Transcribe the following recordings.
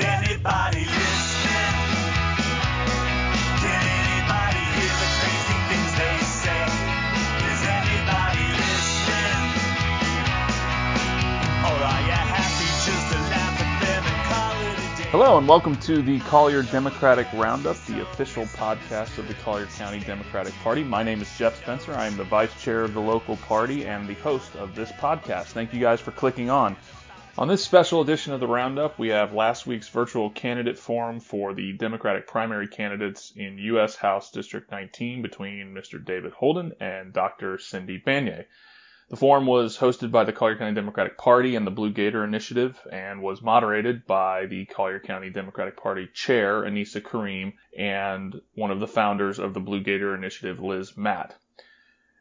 Anybody? Hello, and welcome to the Collier Democratic Roundup, the official podcast of the Collier County Democratic Party. My name is Jeff Spencer. I am the vice chair of the local party and the host of this podcast. Thank you guys for clicking on. On this special edition of the Roundup, we have last week's virtual candidate forum for the Democratic primary candidates in U.S. House District 19 between Mr. David Holden and Dr. Cindy Banyai. The forum was hosted by the Collier County Democratic Party and the Blue Gator Initiative and was moderated by the Collier County Democratic Party chair, Annisa Karim, and one of the founders of the Blue Gator Initiative, Liz Matt.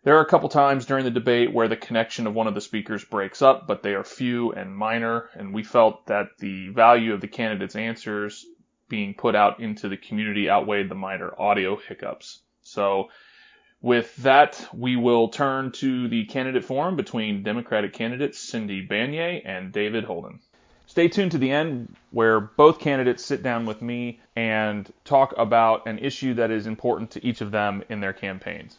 There are a couple times during the debate where the connection of one of the speakers breaks up, but they are few and minor, and we felt that the value of the candidates' answers being put out into the community outweighed the minor audio hiccups. So, with that, we will turn to the candidate forum between Democratic candidates Cindy Banyai and David Holden. Stay tuned to the end where both candidates sit down with me and talk about an issue that is important to each of them in their campaigns.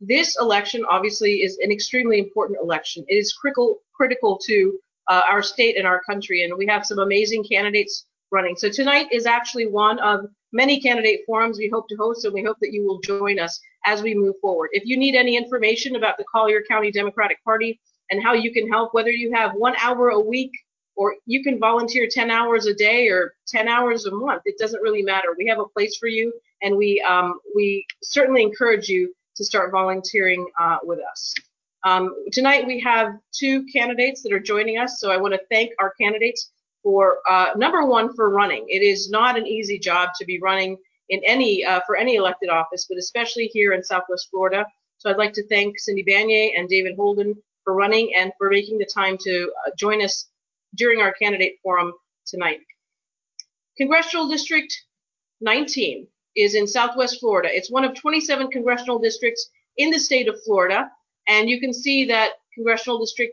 This election obviously is an extremely important election. It is critical critical to uh, our state and our country, and we have some amazing candidates running. So tonight is actually one of many candidate forums we hope to host, and we hope that you will join us as we move forward. If you need any information about the Collier County Democratic Party and how you can help, whether you have one hour a week or you can volunteer 10 hours a day or 10 hours a month, it doesn't really matter. We have a place for you, and we um, we certainly encourage you to start volunteering uh, with us. Um, tonight we have two candidates that are joining us, so I want to thank our candidates for uh, number one for running. It is not an easy job to be running in any uh, for any elected office, but especially here in Southwest Florida. So I'd like to thank Cindy Banyai and David Holden for running and for making the time to uh, join us during our candidate forum tonight. Congressional District 19 is in Southwest Florida. It's one of 27 congressional districts in the state of Florida. And you can see that Congressional District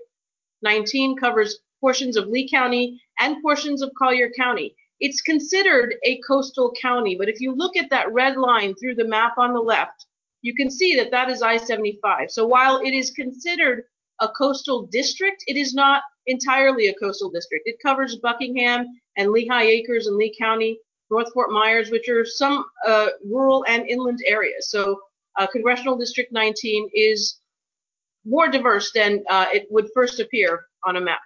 19 covers portions of Lee County and portions of Collier County. It's considered a coastal county, but if you look at that red line through the map on the left, you can see that that is I-75. So while it is considered a coastal district, it is not entirely a coastal district. It covers Buckingham and Lehigh Acres and Lee County, North Fort Myers, which are some uh, rural and inland areas. So uh, Congressional District 19 is more diverse than uh, it would first appear on a map.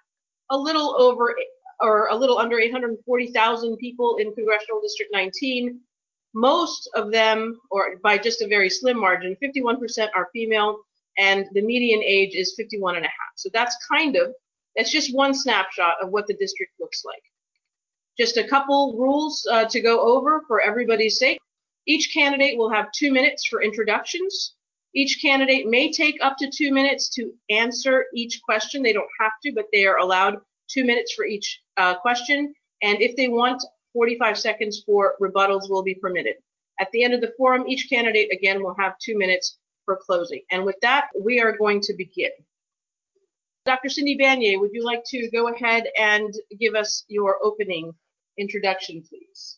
A little over or a little under 840,000 people in Congressional District 19. Most of them, or by just a very slim margin, 51% are female, and the median age is 51 and a half. So that's kind of, that's just one snapshot of what the district looks like. Just a couple rules uh, to go over for everybody's sake. Each candidate will have two minutes for introductions. Each candidate may take up to two minutes to answer each question. They don't have to, but they are allowed two minutes for each uh, question. And if they want, 45 seconds for rebuttals will be permitted. At the end of the forum, each candidate again will have two minutes for closing. And with that, we are going to begin. Dr. Cindy Banyai, would you like to go ahead and give us your opening introduction, please?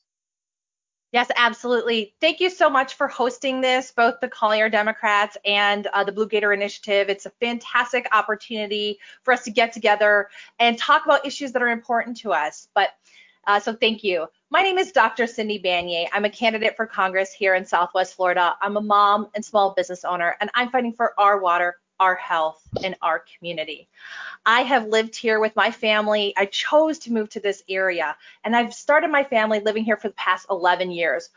Yes, absolutely. Thank you so much for hosting this, both the Collier Democrats and uh, the Blue Gator Initiative. It's a fantastic opportunity for us to get together and talk about issues that are important to us. But uh, so thank you. My name is Dr. Cindy Banyai. I'm a candidate for Congress here in Southwest Florida. I'm a mom and small business owner, and I'm fighting for our water, our health, and our community. I have lived here with my family. I chose to move to this area, and I've started my family living here for the past 11 years.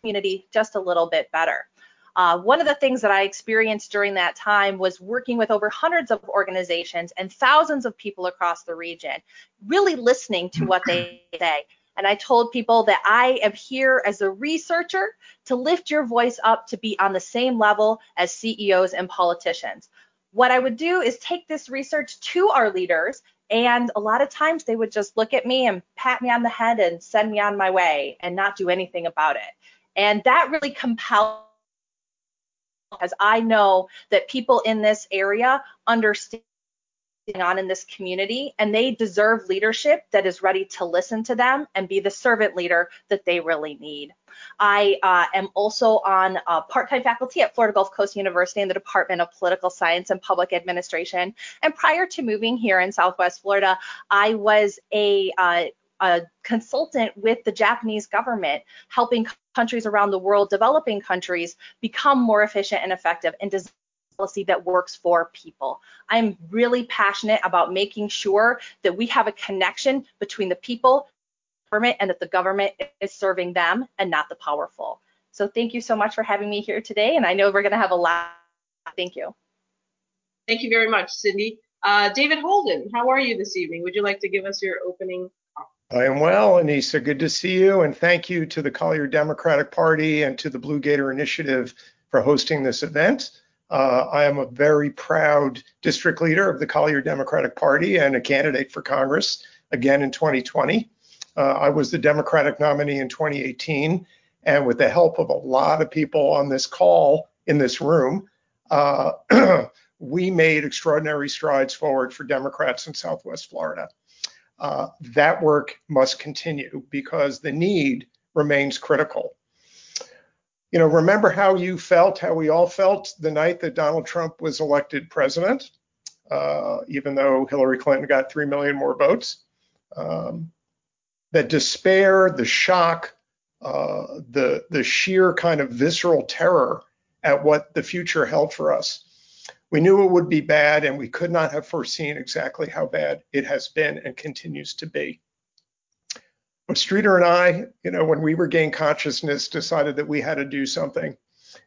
Community just a little bit better. Uh, one of the things that I experienced during that time was working with over hundreds of organizations and thousands of people across the region, really listening to what they say. And I told people that I am here as a researcher to lift your voice up to be on the same level as CEOs and politicians. What I would do is take this research to our leaders, and a lot of times they would just look at me and pat me on the head and send me on my way and not do anything about it. And that really compelled because I know that people in this area understand on in this community and they deserve leadership that is ready to listen to them and be the servant leader that they really need. I uh, am also on part-time faculty at Florida Gulf Coast University in the Department of Political Science and Public Administration. And prior to moving here in Southwest Florida, I was a uh, a consultant with the Japanese government, helping countries around the world, developing countries, become more efficient and effective and design policy that works for people. I'm really passionate about making sure that we have a connection between the people, government, and that the government is serving them and not the powerful. So thank you so much for having me here today. And I know we're going to have a lot. Thank you. Thank you very much, Cindy. Uh, David Holden, how are you this evening? Would you like to give us your opening I am well, Annisa. Good to see you. And thank you to the Collier Democratic Party and to the Blue Gator Initiative for hosting this event. Uh, I am a very proud district leader of the Collier Democratic Party and a candidate for Congress again in 2020. Uh, I was the Democratic nominee in 2018. And with the help of a lot of people on this call in this room, uh, we made extraordinary strides forward for Democrats in Southwest Florida uh, that work must continue because the need remains critical. You know, remember how you felt, how we all felt the night that Donald Trump was elected president, uh, even though Hillary Clinton got 3 million more votes. Um, the despair, the shock, uh, the, the sheer kind of visceral terror at what the future held for us we knew it would be bad, and we could not have foreseen exactly how bad it has been and continues to be. Streeter and I, you know, when we regained consciousness, decided that we had to do something.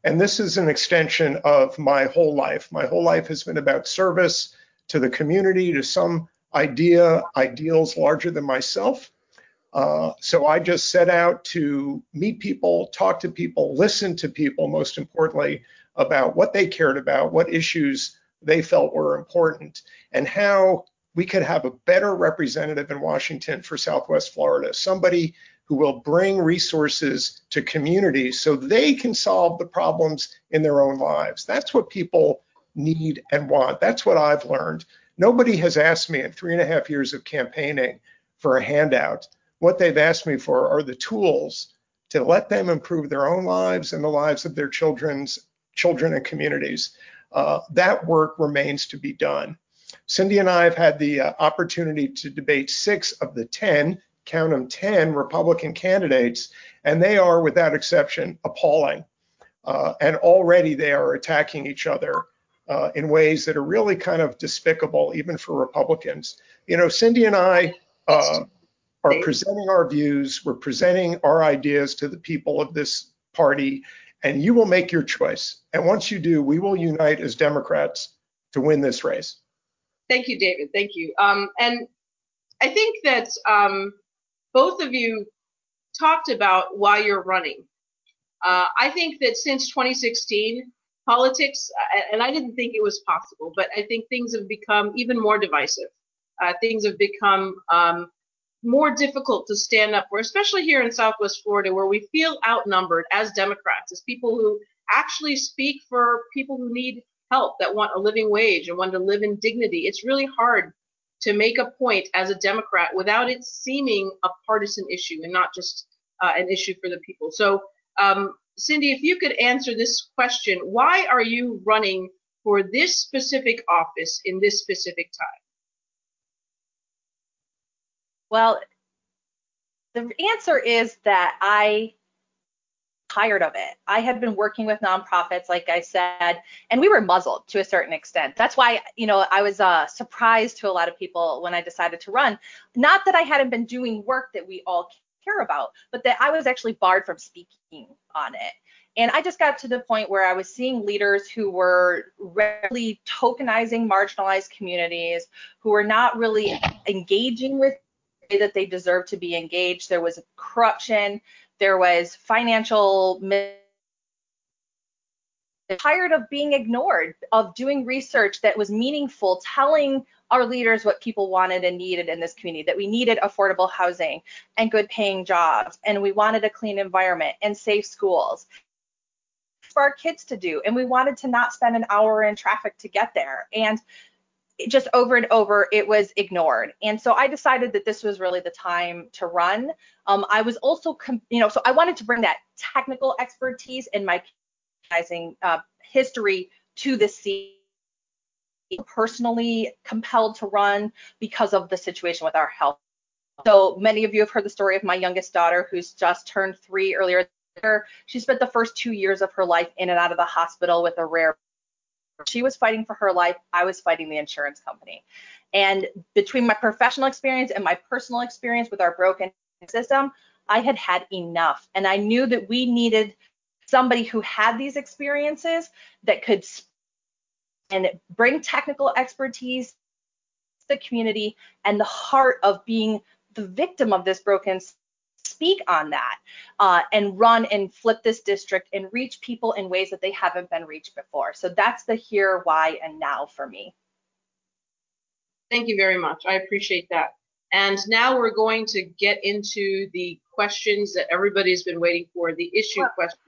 And this is an extension of my whole life. My whole life has been about service to the community, to some idea, ideals larger than myself. Uh, so I just set out to meet people, talk to people, listen to people, most importantly, about what they cared about, what issues they felt were important, and how we could have a better representative in Washington for Southwest Florida, somebody who will bring resources to communities so they can solve the problems in their own lives. That's what people need and want. That's what I've learned. Nobody has asked me in three and a half years of campaigning for a handout. What they've asked me for are the tools to let them improve their own lives and the lives of their children's children and communities. Uh, that work remains to be done. Cindy and I have had the uh, opportunity to debate six of the 10, count them 10 Republican candidates, and they are, without exception, appalling. Uh, and already they are attacking each other uh, in ways that are really kind of despicable, even for Republicans. You know, Cindy and I uh, are presenting our views, we're presenting our ideas to the people of this party, and you will make your choice. And once you do, we will unite as Democrats to win this race. Thank you, David. Thank you. Um, and I think that um, both of you talked about why you're running. Uh, I think that since 2016, politics, and I didn't think it was possible, but I think things have become even more divisive. Uh, things have become um, more difficult to stand up for, especially here in Southwest Florida, where we feel outnumbered as Democrats, as people who actually speak for people who need help, that want a living wage and want to live in dignity. It's really hard to make a point as a Democrat without it seeming a partisan issue and not just uh, an issue for the people. So, um, Cindy, if you could answer this question, why are you running for this specific office in this specific time? Well, the answer is that I tired of it. I had been working with nonprofits, like I said, and we were muzzled to a certain extent. That's why, you know, I was uh, surprised to a lot of people when I decided to run. Not that I hadn't been doing work that we all care about, but that I was actually barred from speaking on it. And I just got to the point where I was seeing leaders who were really tokenizing marginalized communities, who were not really engaging with that they deserve to be engaged. There was corruption. There was financial. Tired of being ignored, of doing research that was meaningful, telling our leaders what people wanted and needed in this community, that we needed affordable housing and good paying jobs, and we wanted a clean environment and safe schools for our kids to do. And we wanted to not spend an hour in traffic to get there. And just over and over, it was ignored. And so I decided that this was really the time to run. Um, I was also, you know, so I wanted to bring that technical expertise in my uh, history to the seat. Personally compelled to run because of the situation with our health. So many of you have heard the story of my youngest daughter who's just turned three earlier. She spent the first two years of her life in and out of the hospital with a rare she was fighting for her life. I was fighting the insurance company. And between my professional experience and my personal experience with our broken system, I had had enough. And I knew that we needed somebody who had these experiences that could and bring technical expertise to the community and the heart of being the victim of this broken speak on that uh, and run and flip this district and reach people in ways that they haven't been reached before. So that's the here, why, and now for me. Thank you very much. I appreciate that. And now we're going to get into the questions that everybody's been waiting for, the issue well, questions.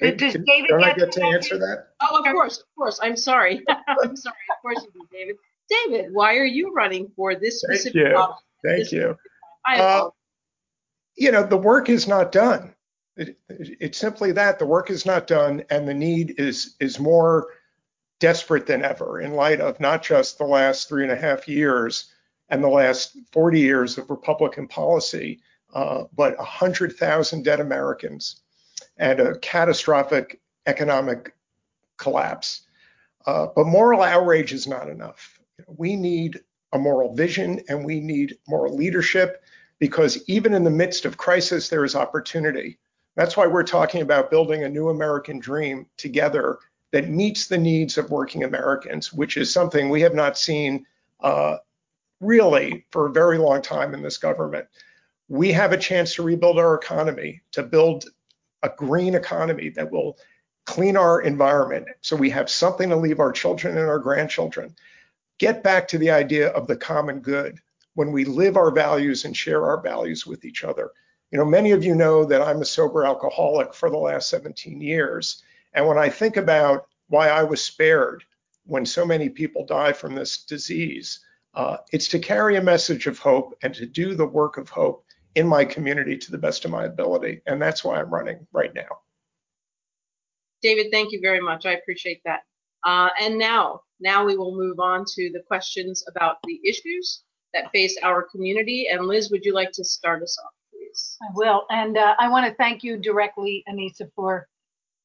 Does David Don't get I get to answer that? Oh, of course, of course. I'm sorry. I'm sorry. Of course you do, David. David, why are you running for this specific Thank you. Thank you. I uh, you know, the work is not done. It, it's simply that the work is not done, and the need is is more desperate than ever in light of not just the last three and a half years and the last 40 years of Republican policy, uh, but 100,000 dead Americans and a catastrophic economic collapse. Uh, but moral outrage is not enough. We need a moral vision and we need moral leadership because even in the midst of crisis, there is opportunity. That's why we're talking about building a new American dream together that meets the needs of working Americans, which is something we have not seen uh, really for a very long time in this government. We have a chance to rebuild our economy, to build a green economy that will clean our environment so we have something to leave our children and our grandchildren. Get back to the idea of the common good when we live our values and share our values with each other. You know, many of you know that I'm a sober alcoholic for the last 17 years. And when I think about why I was spared when so many people die from this disease, uh, it's to carry a message of hope and to do the work of hope in my community to the best of my ability. And that's why I'm running right now. David, thank you very much. I appreciate that. Uh, and now, now we will move on to the questions about the issues that face our community. And Liz, would you like to start us off, please? I will. And uh, I want to thank you directly, Annisa, for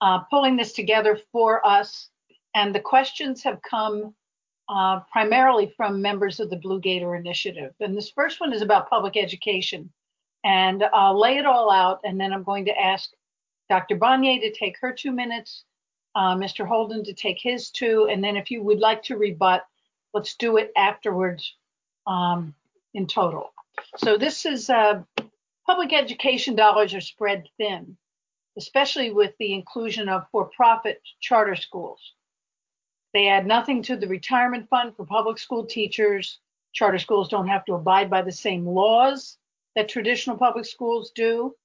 uh, pulling this together for us. And the questions have come uh, primarily from members of the Blue Gator Initiative. And this first one is about public education. And I'll lay it all out, and then I'm going to ask Dr. Banyai to take her two minutes, uh, Mr. Holden to take his two, and then if you would like to rebut, let's do it afterwards um, in total. So this is uh, public education dollars are spread thin, especially with the inclusion of for-profit charter schools. They add nothing to the retirement fund for public school teachers. Charter schools don't have to abide by the same laws that traditional public schools do.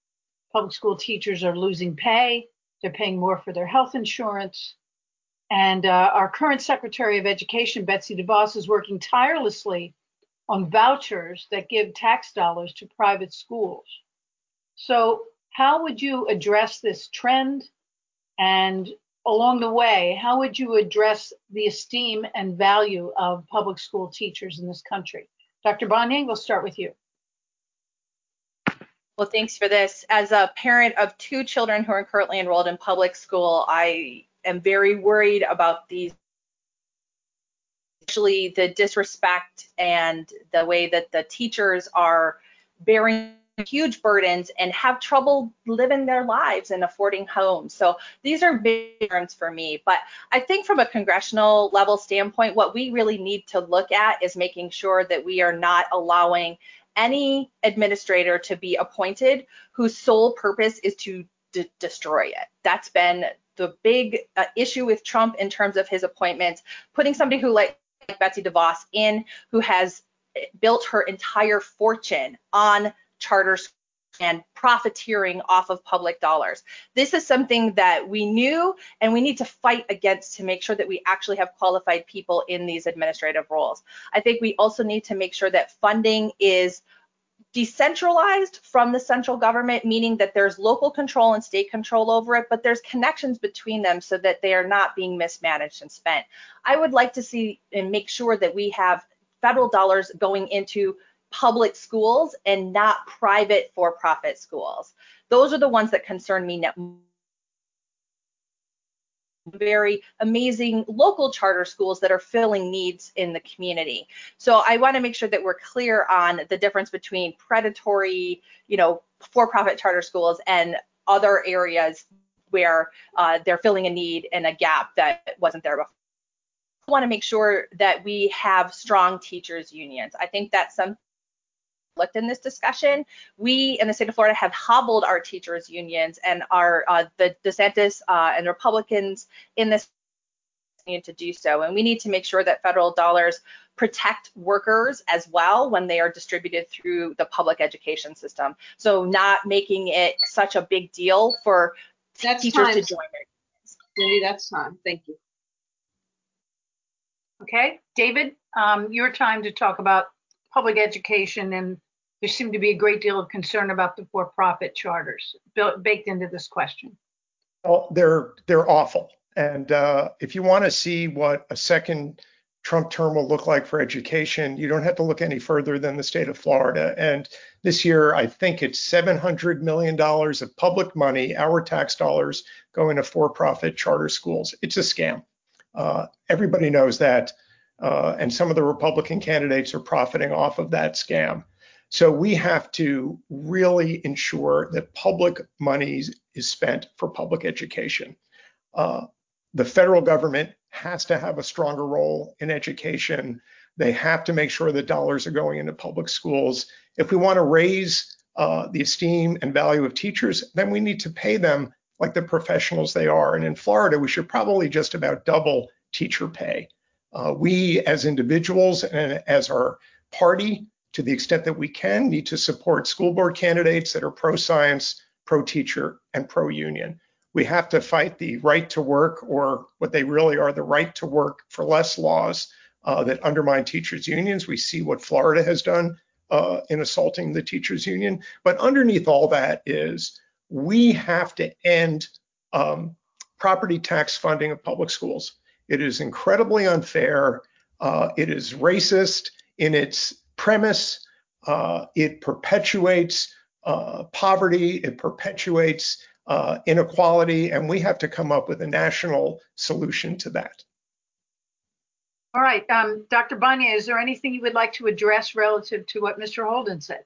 Public school teachers are losing pay. They're paying more for their health insurance. And uh, our current Secretary of Education, Betsy DeVos, is working tirelessly on vouchers that give tax dollars to private schools. So, how would you address this trend? And along the way, how would you address the esteem and value of public school teachers in this country? Dr. Banyai, we'll start with you. Well, thanks for this. As a parent of two children who are currently enrolled in public school, I am very worried about these actually the disrespect and the way that the teachers are bearing huge burdens and have trouble living their lives and affording homes. So these are big concerns for me. But I think from a congressional level standpoint, what we really need to look at is making sure that we are not allowing any administrator to be appointed whose sole purpose is to d- destroy it. That's been the big uh, issue with Trump in terms of his appointments, putting somebody who like like Betsy DeVos in, who has built her entire fortune on charter schools and profiteering off of public dollars. This is something that we knew and we need to fight against to make sure that we actually have qualified people in these administrative roles. I think we also need to make sure that funding is decentralized from the central government, meaning that there's local control and state control over it, but there's connections between them so that they are not being mismanaged and spent. I would like to see and make sure that we have federal dollars going into public schools and not private for-profit schools. Those are the ones that concern me very amazing local charter schools that are filling needs in the community. So I want to make sure that we're clear on the difference between predatory, you know, for-profit charter schools and other areas where uh, they're filling a need and a gap that wasn't there before I want to make sure that we have strong teachers unions. I think that's some looked in this discussion. We in the state of Florida have hobbled our teachers unions and our uh, the DeSantis uh, and Republicans in this need to do so. And we need to make sure that federal dollars protect workers as well when they are distributed through the public education system. So not making it such a big deal for that's teachers time. to join their unions. Cindy, that's time. Thank you. Okay, David, um, your time to talk about public education and there seemed to be a great deal of concern about the for-profit charters built, baked into this question. Well, they're they're awful, and uh, if you want to see what a second Trump term will look like for education, you don't have to look any further than the state of Florida. And this year, I think it's $700 million of public money, our tax dollars, going to for-profit charter schools. It's a scam. Uh, everybody knows that. Uh, and some of the Republican candidates are profiting off of that scam. So we have to really ensure that public money is spent for public education. Uh, the federal government has to have a stronger role in education. They have to make sure that dollars are going into public schools. If we want to raise uh, the esteem and value of teachers, then we need to pay them like the professionals they are. And in Florida, we should probably just about double teacher pay. Uh, we as individuals and as our party, to the extent that we can, need to support school board candidates that are pro-science, pro-teacher, and pro-union. We have to fight the right to work, or what they really are, the right to work for less laws uh, that undermine teachers' unions. We see what Florida has done uh, in assaulting the teachers' union. But underneath all that is we have to end um, property tax funding of public schools. It is incredibly unfair. Uh, it is racist in its premise. Uh, it perpetuates uh, poverty. It perpetuates uh, inequality, and we have to come up with a national solution to that. All right, um, Dr. Banyai, is there anything you would like to address relative to what Mr. Holden said?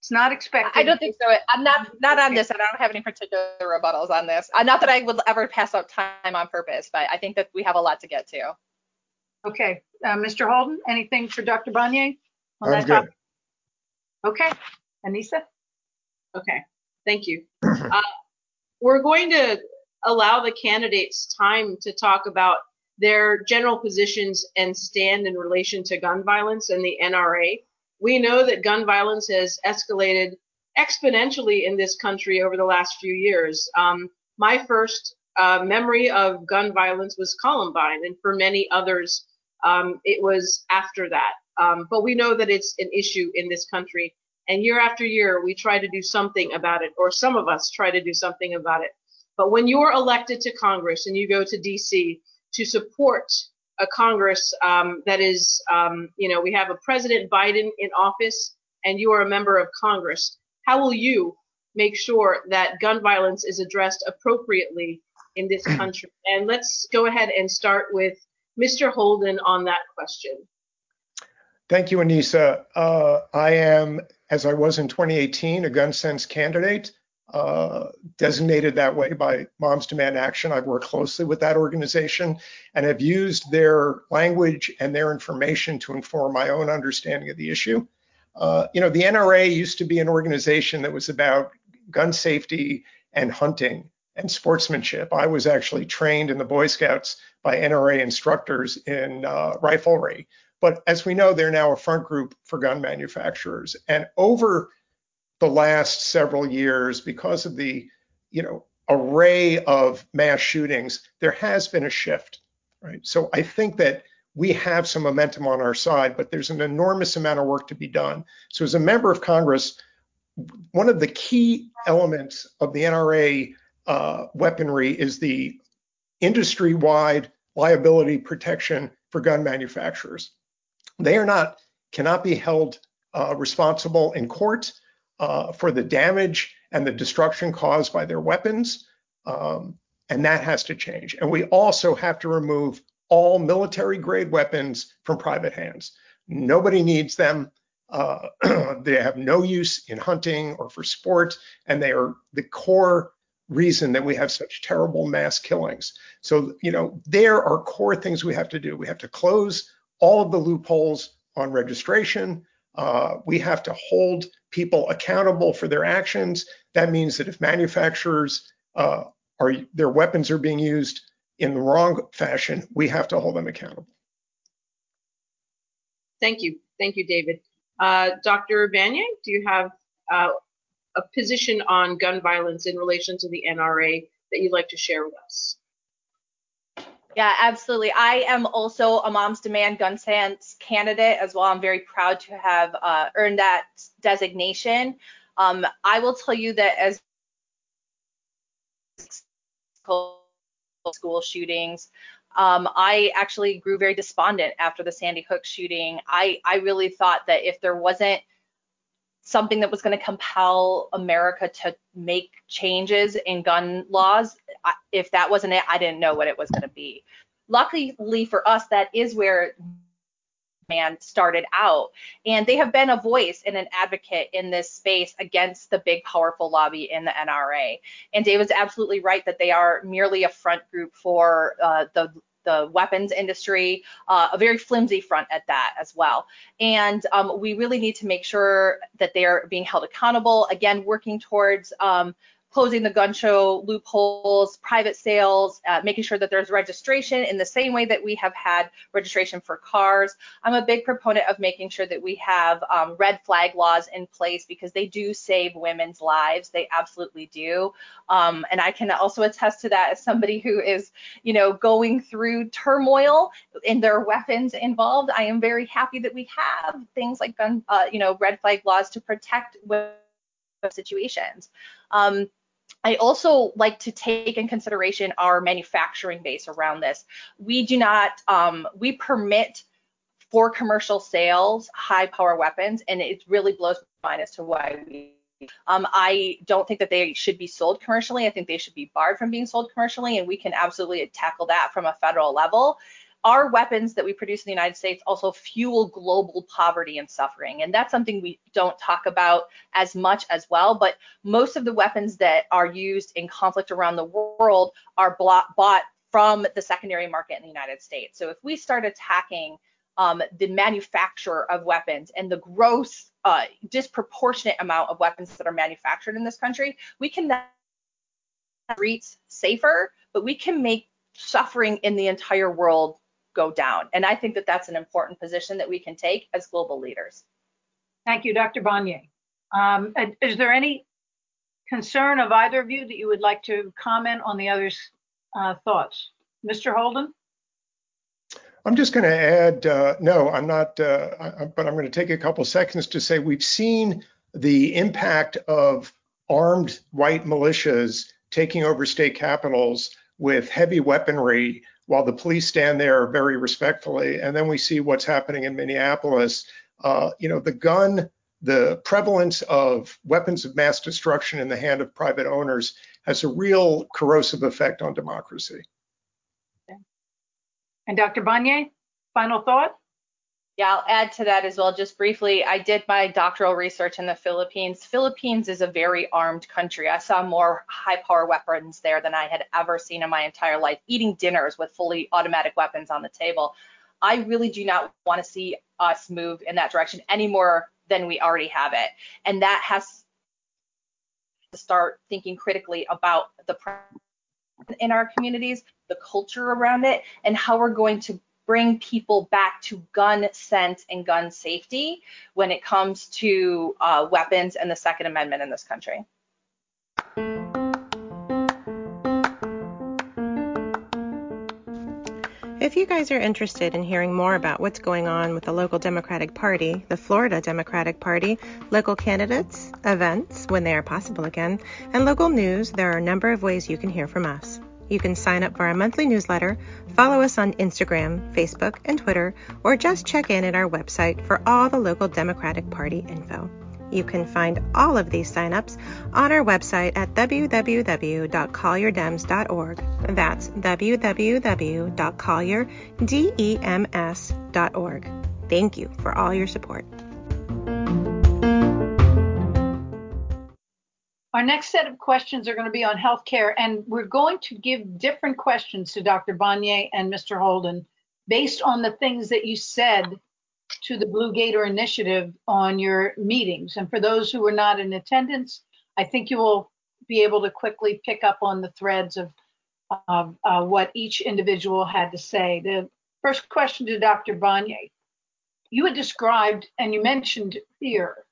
It's not expected. I don't think so. I'm not not on this. I don't have any particular rebuttals on this. Uh, not that I would ever pass out time on purpose, but I think that we have a lot to get to. Okay, uh, Mr. Holden, anything for Dr. Banyai? I'm good. Topic? Okay, Annisa. Okay, thank you. Uh, we're going to allow the candidates time to talk about their general positions and stand in relation to gun violence and the NRA we know that gun violence has escalated exponentially in this country over the last few years. Um, my first uh, memory of gun violence was Columbine, and for many others, um, it was after that. Um, but we know that it's an issue in this country, and year after year, we try to do something about it, or some of us try to do something about it. But when you're elected to Congress and you go to DC to support a Congress um, that is, um, you know, we have a President Biden in office and you are a member of Congress. How will you make sure that gun violence is addressed appropriately in this country? And let's go ahead and start with Mr. Holden on that question. Thank you, Annisa. Uh, I am, as I was in 2018, a gun sense candidate uh, designated that way by Moms Demand Action. I've worked closely with that organization and have used their language and their information to inform my own understanding of the issue. Uh, you know, the NRA used to be an organization that was about gun safety and hunting and sportsmanship. I was actually trained in the Boy Scouts by NRA instructors in uh, riflery. But as we know, they're now a front group for gun manufacturers. And over the last several years, because of the, you know, array of mass shootings, there has been a shift, right? So I think that we have some momentum on our side, but there's an enormous amount of work to be done. So as a member of Congress, one of the key elements of the NRA uh, weaponry is the industry-wide liability protection for gun manufacturers. They are not cannot be held uh, responsible in court uh, for the damage and the destruction caused by their weapons, um, and that has to change. And we also have to remove all military-grade weapons from private hands. Nobody needs them. Uh, they have no use in hunting or for sport, and they are the core reason that we have such terrible mass killings. So, you know, there are core things we have to do. We have to close all of the loopholes on registration. Uh, we have to hold people accountable for their actions. That means that if manufacturers uh, are their weapons are being used in the wrong fashion, we have to hold them accountable. Thank you. Thank you, David. Uh, Dr. Banyai, do you have uh, a position on gun violence in relation to the NRA that you'd like to share with us? Yeah, absolutely. I am also a Moms Demand Gun Sense candidate as well. I'm very proud to have uh, earned that designation. Um, I will tell you that as school shootings, um, I actually grew very despondent after the Sandy Hook shooting. I, I really thought that if there wasn't something that was going to compel America to make changes in gun laws. If that wasn't it, I didn't know what it was going to be. Luckily for us, that is where man started out and they have been a voice and an advocate in this space against the big powerful lobby in the nra and david's absolutely right that they are merely a front group for uh, the the weapons industry, uh, a very flimsy front at that as well. And um, we really need to make sure that they are being held accountable. Again, working towards um, closing the gun show loopholes, private sales, uh, making sure that there's registration in the same way that we have had registration for cars. I'm a big proponent of making sure that we have um, red flag laws in place because they do save women's lives. They absolutely do. Um, and I can also attest to that as somebody who is, you know, going through turmoil in their weapons involved. I am very happy that we have things like gun, uh, you know, red flag laws to protect women situations. Um, I also like to take in consideration our manufacturing base around this. We do not, um, we permit for commercial sales high power weapons, and it really blows my mind as to why we. Um, I don't think that they should be sold commercially. I think they should be barred from being sold commercially, and we can absolutely tackle that from a federal level our weapons that we produce in the United States also fuel global poverty and suffering. And that's something we don't talk about as much as well. But most of the weapons that are used in conflict around the world are bought from the secondary market in the United States. So if we start attacking um, the manufacture of weapons and the gross, uh, disproportionate amount of weapons that are manufactured in this country, we can streets safer, but we can make suffering in the entire world go down. And I think that that's an important position that we can take as global leaders. Thank you, Dr. Banyai. Um, is there any concern of either of you that you would like to comment on the other's uh, thoughts? Mr. Holden? I'm just going to add, uh, no, I'm not, uh, I, but I'm going to take a couple seconds to say we've seen the impact of armed white militias taking over state capitals with heavy weaponry while the police stand there very respectfully. And then we see what's happening in Minneapolis. Uh, you know, the gun, the prevalence of weapons of mass destruction in the hand of private owners has a real corrosive effect on democracy. And Dr. Banyai, final thought? Yeah, I'll add to that as well, just briefly. I did my doctoral research in the Philippines. Philippines is a very armed country. I saw more high power weapons there than I had ever seen in my entire life, eating dinners with fully automatic weapons on the table. I really do not want to see us move in that direction any more than we already have it. And that has to start thinking critically about the in our communities, the culture around it, and how we're going to bring people back to gun sense and gun safety when it comes to uh, weapons and the Second Amendment in this country. If you guys are interested in hearing more about what's going on with the local Democratic Party, the Florida Democratic Party, local candidates, events when they are possible again, and local news, there are a number of ways you can hear from us. You can sign up for our monthly newsletter, follow us on Instagram, Facebook, and Twitter, or just check in at our website for all the local Democratic Party info. You can find all of these signups on our website at www.collierdems.org. That's www.collierdems.org. Thank you for all your support. Our next set of questions are going to be on healthcare, and we're going to give different questions to Dr. Banyai and Mr. Holden based on the things that you said to the Blue Gator Initiative on your meetings. And for those who were not in attendance, I think you will be able to quickly pick up on the threads of, of uh, what each individual had to say. The first question to Dr. Banyai. You had described and you mentioned fear,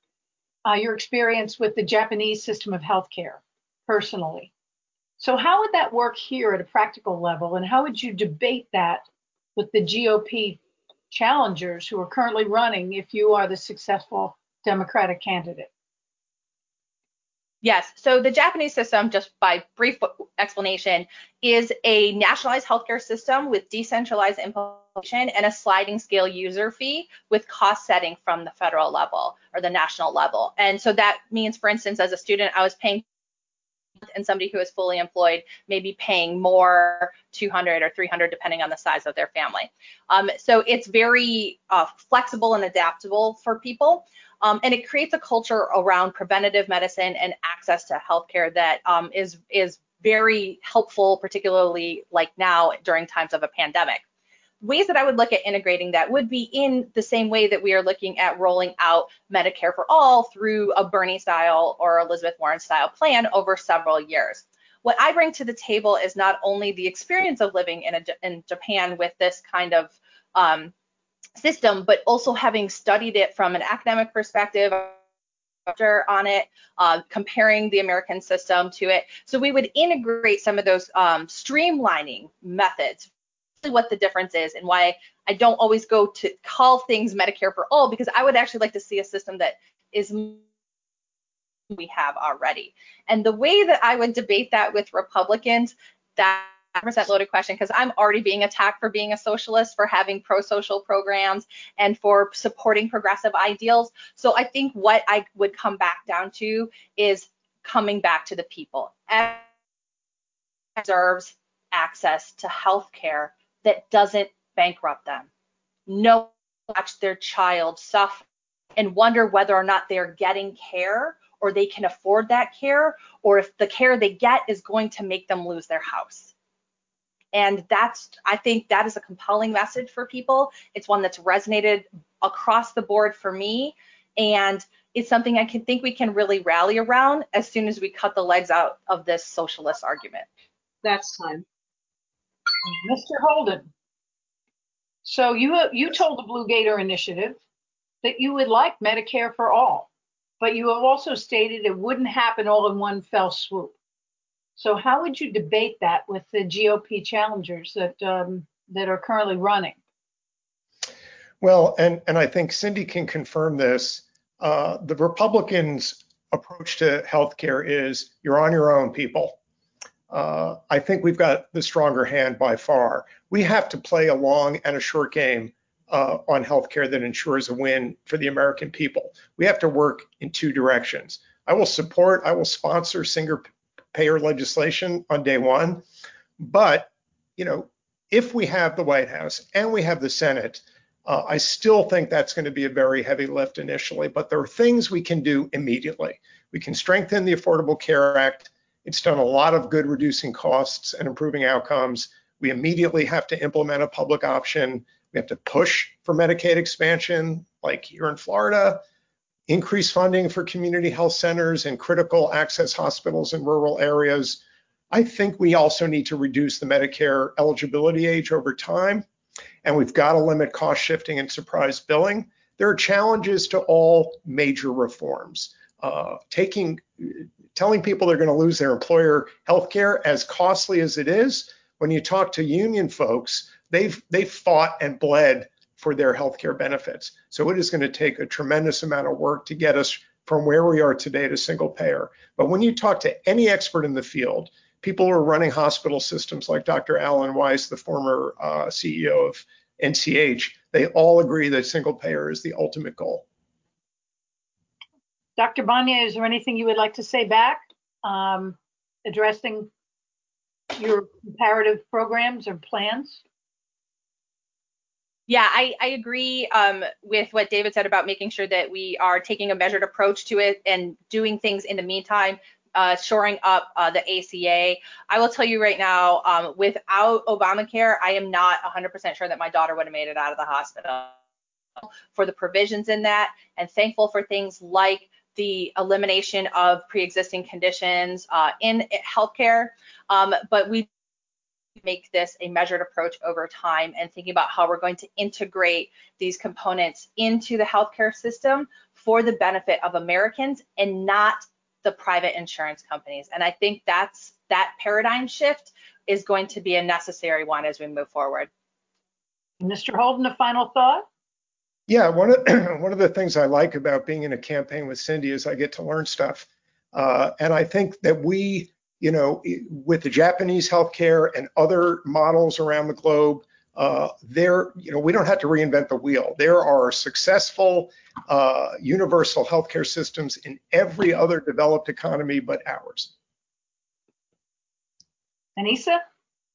uh, your experience with the Japanese system of healthcare personally. So, how would that work here at a practical level, and how would you debate that with the GOP challengers who are currently running if you are the successful Democratic candidate? Yes. So the Japanese system, just by brief explanation, is a nationalized healthcare system with decentralized implementation and a sliding scale user fee with cost setting from the federal level or the national level. And so that means, for instance, as a student, I was paying and somebody who is fully employed may be paying more 200 or 300 depending on the size of their family. Um, so it's very uh, flexible and adaptable for people. Um, and it creates a culture around preventative medicine and access to healthcare that um, is is very helpful particularly like now during times of a pandemic ways that I would look at integrating that would be in the same way that we are looking at rolling out Medicare for all through a Bernie style or Elizabeth Warren style plan over several years. What I bring to the table is not only the experience of living in, a, in Japan with this kind of um, system, but also having studied it from an academic perspective on it, uh, comparing the American system to it. So we would integrate some of those um, streamlining methods what the difference is and why I don't always go to call things Medicare for all because I would actually like to see a system that is we have already. And the way that I would debate that with Republicans, that percent loaded question because I'm already being attacked for being a socialist, for having pro-social programs, and for supporting progressive ideals. So I think what I would come back down to is coming back to the people. Deserves access to health care that doesn't bankrupt them. No watch their child suffer and wonder whether or not they're getting care or they can afford that care or if the care they get is going to make them lose their house. And that's, I think that is a compelling message for people. It's one that's resonated across the board for me. And it's something I can think we can really rally around as soon as we cut the legs out of this socialist argument. That's time. Mr. Holden. So you you told the Blue Gator Initiative that you would like Medicare for all, but you have also stated it wouldn't happen all in one fell swoop. So how would you debate that with the GOP challengers that um, that are currently running? Well, and and I think Cindy can confirm this. Uh, the Republicans' approach to healthcare is you're on your own, people uh, I think we've got the stronger hand by far. We have to play a long and a short game uh, on healthcare that ensures a win for the American people. We have to work in two directions. I will support, I will sponsor single payer legislation on day one, but you know, if we have the White House and we have the Senate, uh, I still think that's going to be a very heavy lift initially, but there are things we can do immediately. We can strengthen the Affordable Care Act it's done a lot of good reducing costs and improving outcomes. We immediately have to implement a public option. We have to push for Medicaid expansion, like here in Florida, increase funding for community health centers and critical access hospitals in rural areas. I think we also need to reduce the Medicare eligibility age over time. and we've got to limit cost shifting and surprise billing. There are challenges to all major reforms. Uh, taking, telling people they're going to lose their employer health care, as costly as it is, when you talk to union folks, they've they've fought and bled for their health care benefits. So it is going to take a tremendous amount of work to get us from where we are today to single payer. But when you talk to any expert in the field, people who are running hospital systems like Dr. Allen Weiss, the former uh, CEO of NCH, they all agree that single payer is the ultimate goal. Dr. Banyai, is there anything you would like to say back um, addressing your comparative programs or plans? Yeah, I, I agree um, with what David said about making sure that we are taking a measured approach to it and doing things in the meantime, uh, shoring up uh, the ACA. I will tell you right now, um, without Obamacare, I am not 100% sure that my daughter would have made it out of the hospital for the provisions in that and thankful for things like the elimination of pre-existing conditions uh, in healthcare. Um, but we make this a measured approach over time and thinking about how we're going to integrate these components into the healthcare system for the benefit of Americans and not the private insurance companies. And I think that's that paradigm shift is going to be a necessary one as we move forward. Mr. Holden, a final thought? Yeah, one of one of the things I like about being in a campaign with Cindy is I get to learn stuff, uh, and I think that we you know, with the Japanese healthcare and other models around the globe, uh, there, you know, we don't have to reinvent the wheel. There are successful uh, universal healthcare systems in every other developed economy but ours. Annisa?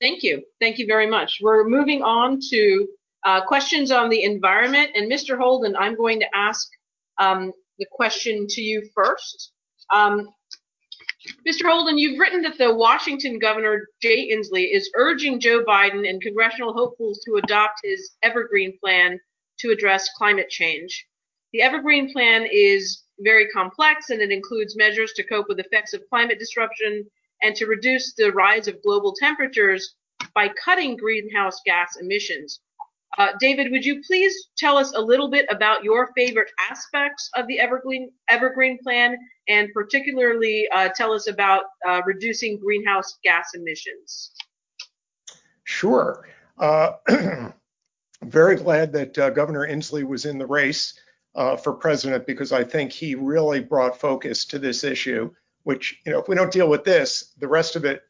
Thank you. Thank you very much. We're moving on to uh, questions on the environment. And Mr. Holden, I'm going to ask um, the question to you first. Um, Mr. Holden, you've written that the Washington governor, Jay Inslee, is urging Joe Biden and congressional hopefuls to adopt his Evergreen Plan to address climate change. The Evergreen Plan is very complex and it includes measures to cope with effects of climate disruption and to reduce the rise of global temperatures by cutting greenhouse gas emissions. Uh, David, would you please tell us a little bit about your favorite aspects of the Evergreen Evergreen Plan, and particularly uh, tell us about uh, reducing greenhouse gas emissions? Sure. Uh, very glad that uh, Governor Inslee was in the race for president because I think he really brought focus to this issue. Which, you know, if we don't deal with this, the rest of it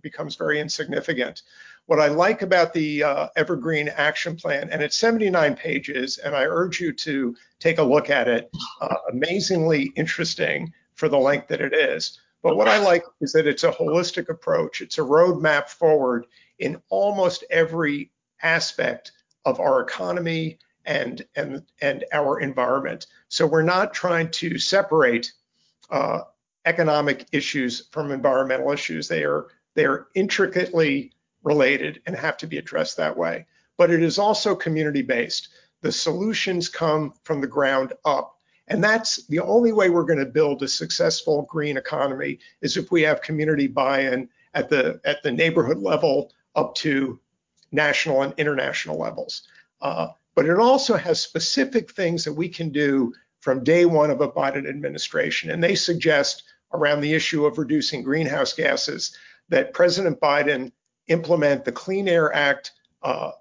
becomes very insignificant. What I like about the uh, Evergreen Action Plan, and it's 79 pages, and I urge you to take a look at it. Uh, amazingly interesting for the length that it is. But what I like is that it's a holistic approach. It's a roadmap forward in almost every aspect of our economy and and and our environment. So we're not trying to separate uh, economic issues from environmental issues. They are they are intricately related and have to be addressed that way. But it is also community based. The solutions come from the ground up. And that's the only way we're going to build a successful green economy is if we have community buy-in at the at the neighborhood level up to national and international levels. Uh, but it also has specific things that we can do from day one of a Biden administration. And they suggest around the issue of reducing greenhouse gases that President Biden implement the Clean Air Act, uh,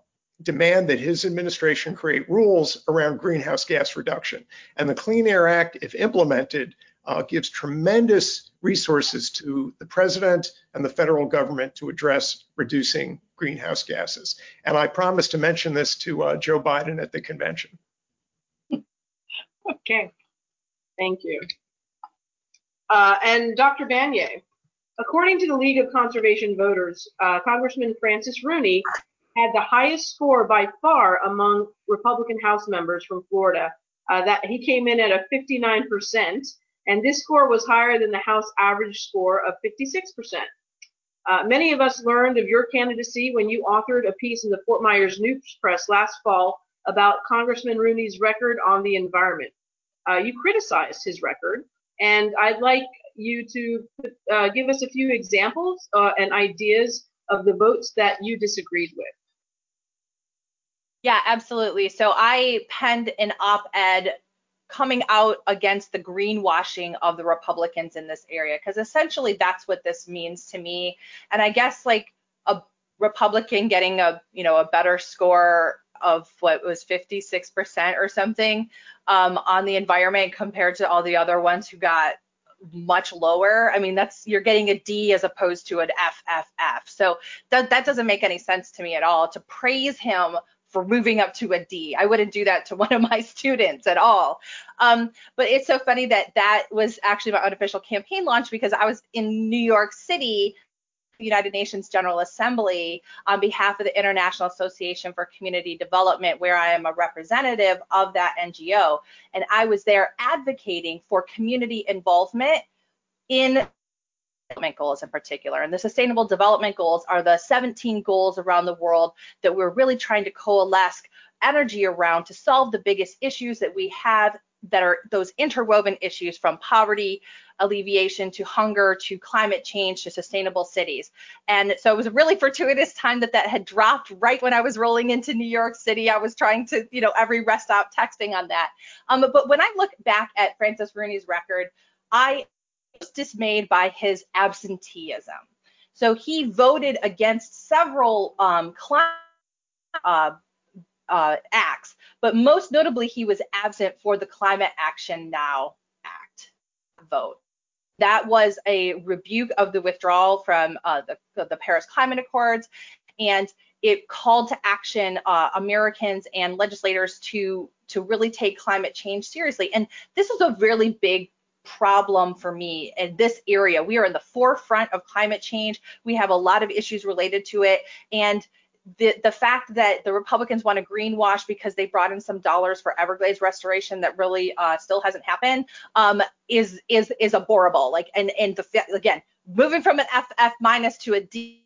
demand that his administration create rules around greenhouse gas reduction. And the Clean Air Act, if implemented, uh, gives tremendous resources to the president and the federal government to address reducing greenhouse gases. And I promise to mention this to uh, Joe Biden at the convention. Okay, thank you. Uh, and Dr. Banyai, According to the League of Conservation Voters, uh, Congressman Francis Rooney had the highest score by far among Republican House members from Florida. Uh, that he came in at a 59%, and this score was higher than the House average score of 56%. Uh, many of us learned of your candidacy when you authored a piece in the Fort Myers News Press last fall about Congressman Rooney's record on the environment. You criticized his record, and I'd like you to uh, give us a few examples uh, and ideas of the votes that you disagreed with. Yeah, absolutely. So I penned an op-ed coming out against the greenwashing of the Republicans in this area because essentially that's what this means to me. And I guess like a Republican getting a you know a better score of what was 56% or something um, on the environment compared to all the other ones who got much lower. I mean, that's you're getting a D as opposed to an FFF. So that that doesn't make any sense to me at all. To praise him for moving up to a D, I wouldn't do that to one of my students at all. Um, but it's so funny that that was actually my unofficial campaign launch because I was in New York City United Nations General Assembly on behalf of the International Association for Community Development, where I am a representative of that NGO. And I was there advocating for community involvement in development goals in particular. And the sustainable development goals are the 17 goals around the world that we're really trying to coalesce energy around to solve the biggest issues that we have that are those interwoven issues from poverty alleviation to hunger to climate change to sustainable cities. And so it was a really fortuitous time that that had dropped right when I was rolling into New York City. I was trying to, you know, every rest stop texting on that. Um, but when I look back at Francis Rooney's record, I was dismayed by his absenteeism. So he voted against several um, climate uh, uh, acts, but most notably, he was absent for the Climate Action Now Act vote. That was a rebuke of the withdrawal from uh, the, the Paris Climate Accords, and it called to action uh, Americans and legislators to to really take climate change seriously. And this is a really big problem for me in this area. We are in the forefront of climate change. We have a lot of issues related to it, and the the fact that the Republicans want to greenwash because they brought in some dollars for Everglades restoration that really uh, still hasn't happened um, is is is abhorrible. Like and and the again moving from an F minus to a D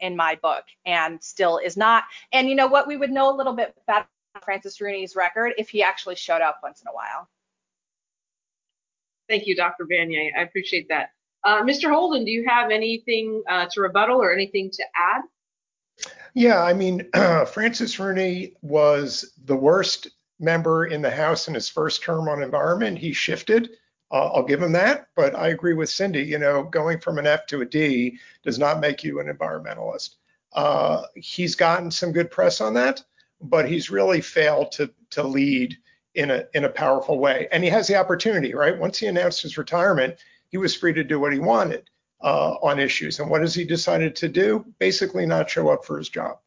in my book and still is not. And you know what? We would know a little bit about Francis Rooney's record if he actually showed up once in a while. Thank you, Dr. Banyai. I appreciate that. Uh, Mr. Holden, do you have anything uh, to rebuttal or anything to add? Yeah, I mean, Francis Rooney was the worst member in the House in his first term on environment. He shifted. Uh, I'll give him that. But I agree with Cindy. You know, going from an F to a D does not make you an environmentalist. Uh, he's gotten some good press on that, but he's really failed to to lead in a in a powerful way. And he has the opportunity, right? Once he announced his retirement, he was free to do what he wanted uh, on issues. And what has he decided to do? Basically, not show up for his job.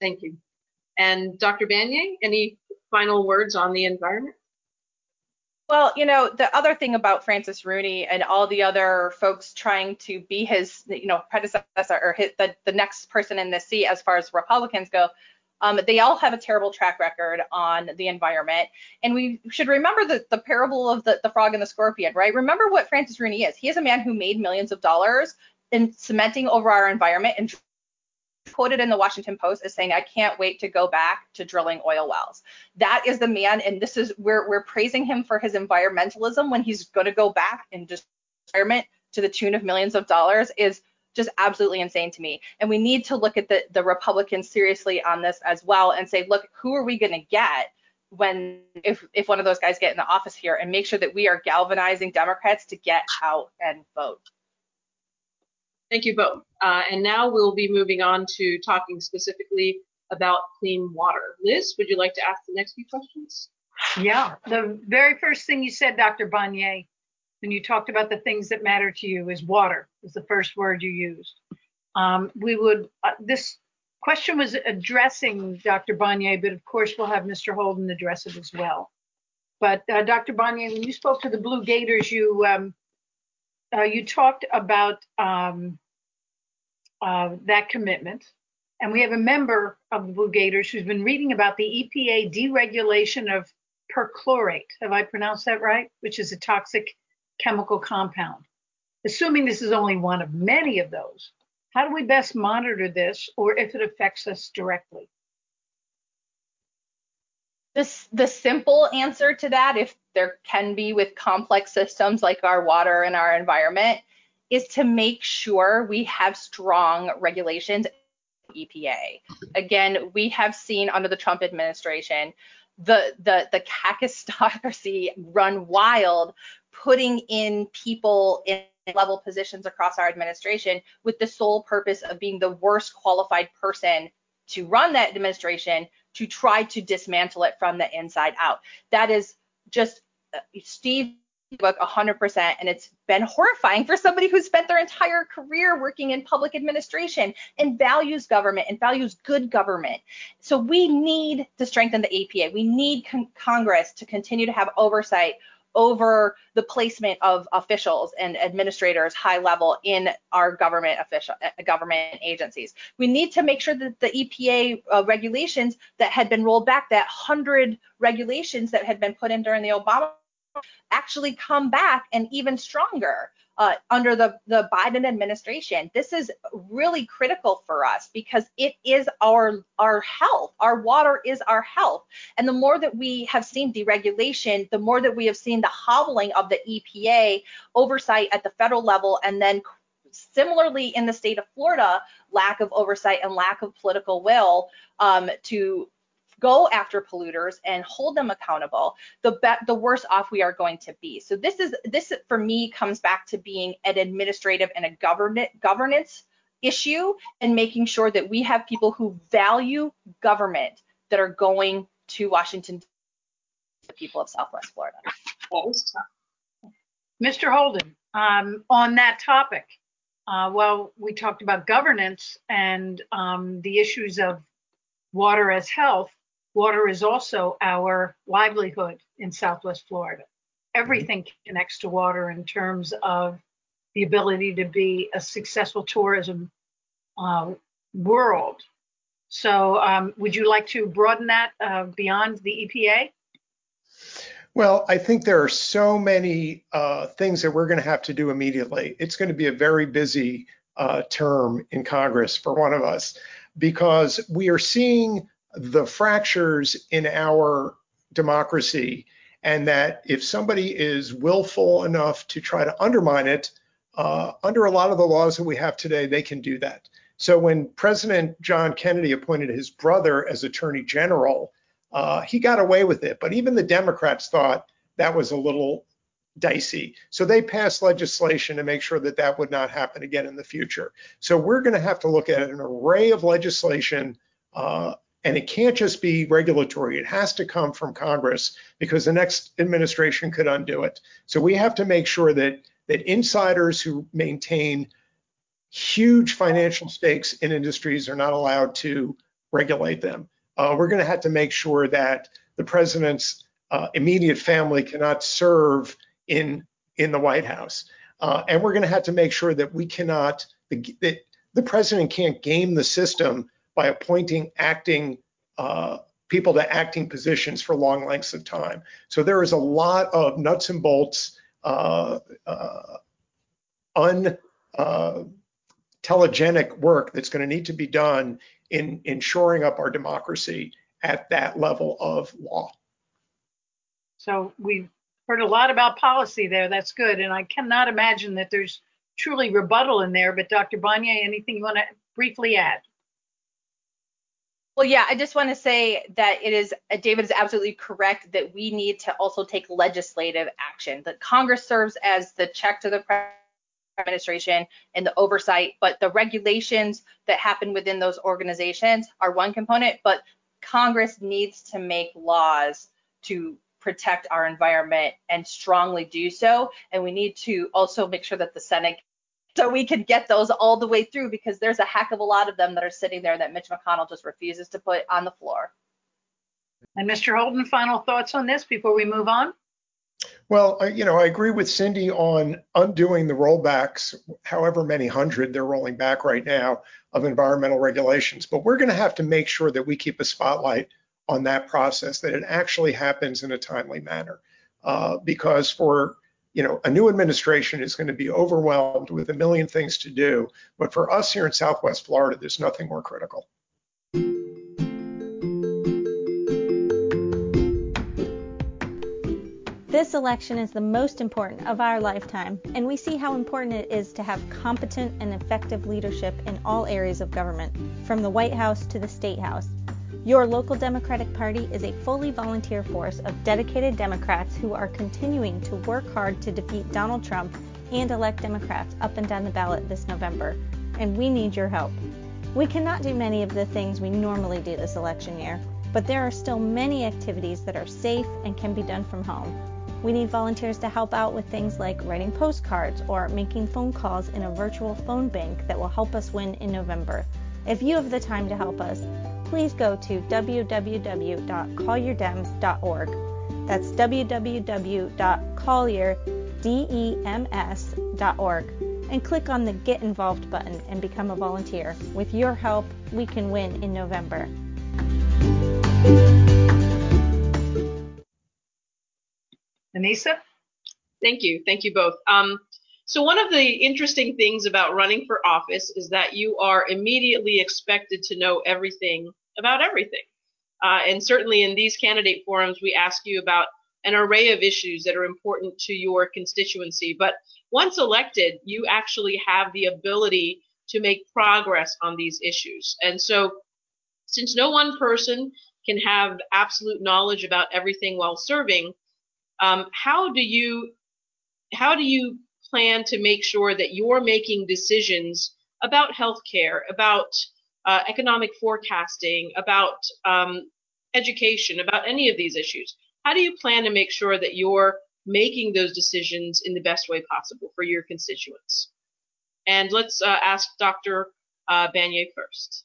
Thank you. And Dr. Banyai, any final words on the environment? Well, you know, the other thing about Francis Rooney and all the other folks trying to be his, you know, predecessor or his, the, the next person in the seat as far as Republicans go, um, they all have a terrible track record on the environment. And we should remember the, the parable of the, the frog and the scorpion, right? Remember what Francis Rooney is. He is a man who made millions of dollars in cementing over our environment and quoted in the Washington Post as saying, I can't wait to go back to drilling oil wells. That is the man, and this is we're we're praising him for his environmentalism when he's going to go back and just environment to the tune of millions of dollars is just absolutely insane to me. And we need to look at the, the Republicans seriously on this as well and say, look, who are we going to get when if if one of those guys get in the office here and make sure that we are galvanizing Democrats to get out and vote. Thank you both. Uh, and now we'll be moving on to talking specifically about clean water. Liz, would you like to ask the next few questions? Yeah, the very first thing you said, Dr. Banyai, when you talked about the things that matter to you is water is the first word you used. Um, we would, uh, this question was addressing Dr. Banyai, but of course we'll have Mr. Holden address it as well. But uh, Dr. Banyai, when you spoke to the Blue Gators, you um, uh, you talked about um, uh, that commitment. And we have a member of the Blue Gators who's been reading about the EPA deregulation of perchlorate. Have I pronounced that right? Which is a toxic chemical compound. Assuming this is only one of many of those, how do we best monitor this or if it affects us directly? This, the simple answer to that, if there can be with complex systems like our water and our environment, is to make sure we have strong regulations EPA. Again, we have seen under the Trump administration the the the kakistocracy run wild, putting in people in level positions across our administration with the sole purpose of being the worst qualified person to run that administration to try to dismantle it from the inside out. That is just uh, Steve book 100% and it's been horrifying for somebody who's spent their entire career working in public administration and values government and values good government so we need to strengthen the APA we need con- congress to continue to have oversight over the placement of officials and administrators high level in our government official uh, government agencies. We need to make sure that the EPA uh, regulations that had been rolled back, that 100 regulations that had been put in during the Obama actually come back and even stronger uh, under the, the Biden administration. This is really critical for us because it is our our health. Our water is our health. And the more that we have seen deregulation, the more that we have seen the hobbling of the EPA oversight at the federal level and then similarly in the state of Florida, lack of oversight and lack of political will um, to go after polluters and hold them accountable, the be- the worse off we are going to be. So this is this for me comes back to being an administrative and a government governance issue and making sure that we have people who value government that are going to Washington the people of Southwest Florida. Mr. Holden, um, on that topic, uh, well, we talked about governance and um, the issues of water as health water is also our livelihood in Southwest Florida. Everything connects to water in terms of the ability to be a successful tourism uh, world. So, um, would you like to broaden that uh, beyond the EPA? Well, I think there are so many uh, things that we're going to have to do immediately. It's going to be a very busy uh, term in Congress for one of us because we are seeing the fractures in our democracy, and that if somebody is willful enough to try to undermine it, uh, under a lot of the laws that we have today, they can do that. So when President John Kennedy appointed his brother as Attorney General, uh, he got away with it. But even the Democrats thought that was a little dicey. So they passed legislation to make sure that that would not happen again in the future. So we're going to have to look at an array of legislation uh, and it can't just be regulatory. It has to come from Congress because the next administration could undo it. So we have to make sure that that insiders who maintain huge financial stakes in industries are not allowed to regulate them. Uh, we're going to have to make sure that the president's uh, immediate family cannot serve in in the White House, uh, and we're going to have to make sure that we cannot that the president can't game the system by appointing acting uh, people to acting positions for long lengths of time. So there is a lot of nuts and bolts, uh, uh, uh, work that's going to need to be done in, in shoring up our democracy at that level of law. So we've heard a lot about policy there. That's good. And I cannot imagine that there's truly rebuttal in there. But Dr. Banyai, anything you want to briefly add? Well, yeah, I just want to say that it is, uh, David is absolutely correct that we need to also take legislative action. That Congress serves as the check to the administration and the oversight, but the regulations that happen within those organizations are one component, but Congress needs to make laws to protect our environment and strongly do so. And we need to also make sure that the Senate so we could get those all the way through because there's a heck of a lot of them that are sitting there that Mitch McConnell just refuses to put on the floor. And Mr. Holden, final thoughts on this before we move on? Well, you know, I agree with Cindy on undoing the rollbacks, however many hundred they're rolling back right now of environmental regulations. But we're going to have to make sure that we keep a spotlight on that process, that it actually happens in a timely manner. Uh, because for you know, a new administration is going to be overwhelmed with a million things to do. But for us here in Southwest Florida, there's nothing more critical. This election is the most important of our lifetime, and we see how important it is to have competent and effective leadership in all areas of government, from the White House to the State House. Your local Democratic Party is a fully volunteer force of dedicated Democrats who are continuing to work hard to defeat Donald Trump and elect Democrats up and down the ballot this November, and we need your help. We cannot do many of the things we normally do this election year, but there are still many activities that are safe and can be done from home. We need volunteers to help out with things like writing postcards or making phone calls in a virtual phone bank that will help us win in November. If you have the time to help us, please go to www.collierdems.org. That's www.collierdems.org and click on the Get Involved button and become a volunteer. With your help, we can win in November. Annisa? Thank you. Thank you both. Um, so one of the interesting things about running for office is that you are immediately expected to know everything about everything. Uh, and certainly in these candidate forums, we ask you about an array of issues that are important to your constituency. But once elected, you actually have the ability to make progress on these issues. And so, since no one person can have absolute knowledge about everything while serving, um, how do you how do you plan to make sure that you're making decisions about healthcare, about uh, economic forecasting, about um, education, about any of these issues? How do you plan to make sure that you're making those decisions in the best way possible for your constituents? And let's uh, ask Dr. Uh, first.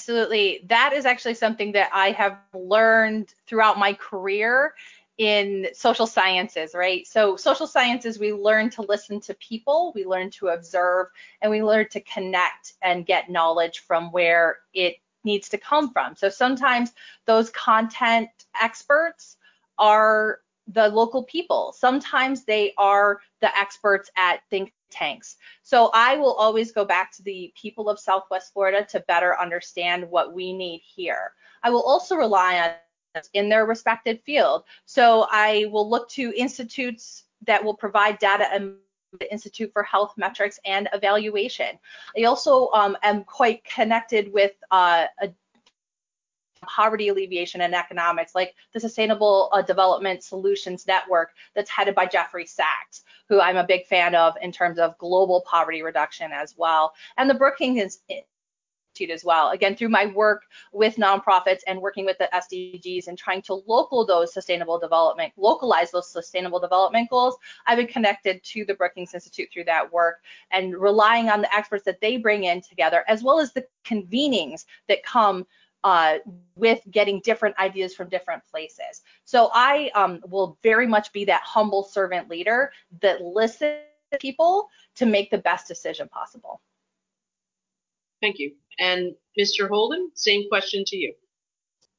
Absolutely. That is actually something that I have learned throughout my career in social sciences, right? So, social sciences, we learn to listen to people, we learn to observe, and we learn to connect and get knowledge from where it needs to come from. So, sometimes those content experts are the local people, sometimes they are the experts at think tanks. So, I will always go back to the people of Southwest Florida to better understand what we need here. I will also rely on in their respected field. So I will look to institutes that will provide data and the Institute for Health Metrics and Evaluation. I also um, am quite connected with uh, poverty alleviation and economics, like the Sustainable uh, Development Solutions Network that's headed by Jeffrey Sachs, who I'm a big fan of in terms of global poverty reduction as well, and the Brookings As well. Again, through my work with nonprofits and working with the SDGs and trying to local those sustainable development, localize those sustainable development goals, I've been connected to the Brookings Institute through that work and relying on the experts that they bring in together, as well as the convenings that come uh, with getting different ideas from different places. So I um, will very much be that humble servant leader that listens to people to make the best decision possible. Thank you. And Mr. Holden, same question to you.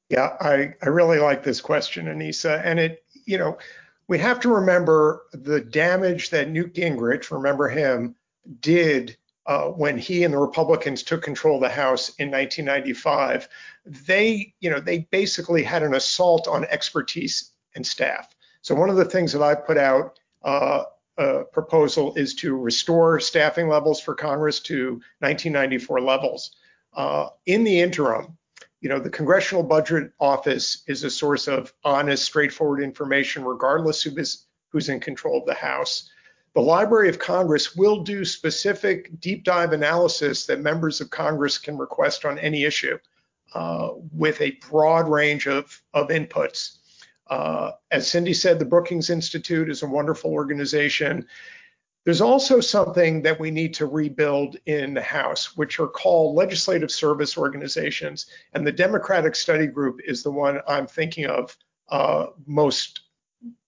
Yeah, I, I really like this question, Annisa. And it, you know, we have to remember the damage that Newt Gingrich, remember him, did uh, when he and the Republicans took control of the House in 1995. They, you know, they basically had an assault on expertise and staff. So one of the things that I put out uh, uh, proposal is to restore staffing levels for Congress to 1994 levels. Uh, in the interim, you know, the Congressional Budget Office is a source of honest, straightforward information, regardless who is, who's in control of the House. The Library of Congress will do specific deep dive analysis that members of Congress can request on any issue uh, with a broad range of, of inputs. Uh, as Cindy said, the Brookings Institute is a wonderful organization. There's also something that we need to rebuild in the House, which are called legislative service organizations. And the Democratic Study Group is the one I'm thinking of uh, most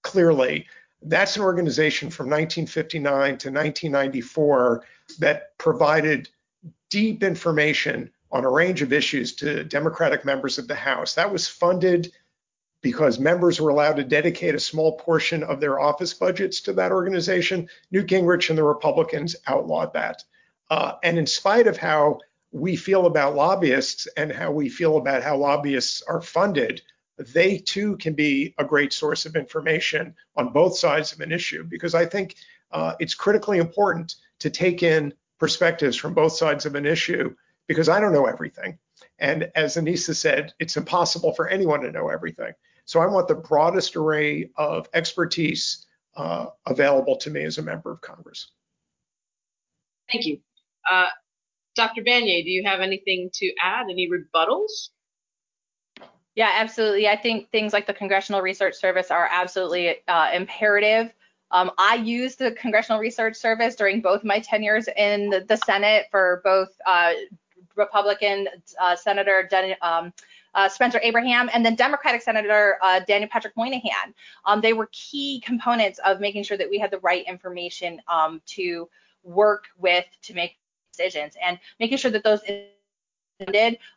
clearly. That's an organization from 1959 to 1994 that provided deep information on a range of issues to Democratic members of the House. That was funded because members were allowed to dedicate a small portion of their office budgets to that organization. Newt Gingrich and the Republicans outlawed that. Uh, and in spite of how we feel about lobbyists and how we feel about how lobbyists are funded, they too can be a great source of information on both sides of an issue because I think uh, it's critically important to take in perspectives from both sides of an issue because I don't know everything. And as Annisa said, it's impossible for anyone to know everything. So I want the broadest array of expertise uh, available to me as a member of Congress. Thank you. Uh, Dr. Banyai, do you have anything to add? Any rebuttals? Yeah, absolutely. I think things like the Congressional Research Service are absolutely uh, imperative. Um, I used the Congressional Research Service during both my tenures in the, the Senate for both uh, Republican uh, Senator Den, um, uh, Spencer Abraham and then Democratic Senator uh, Daniel Patrick Moynihan. Um, they were key components of making sure that we had the right information um, to work with to make decisions and making sure that those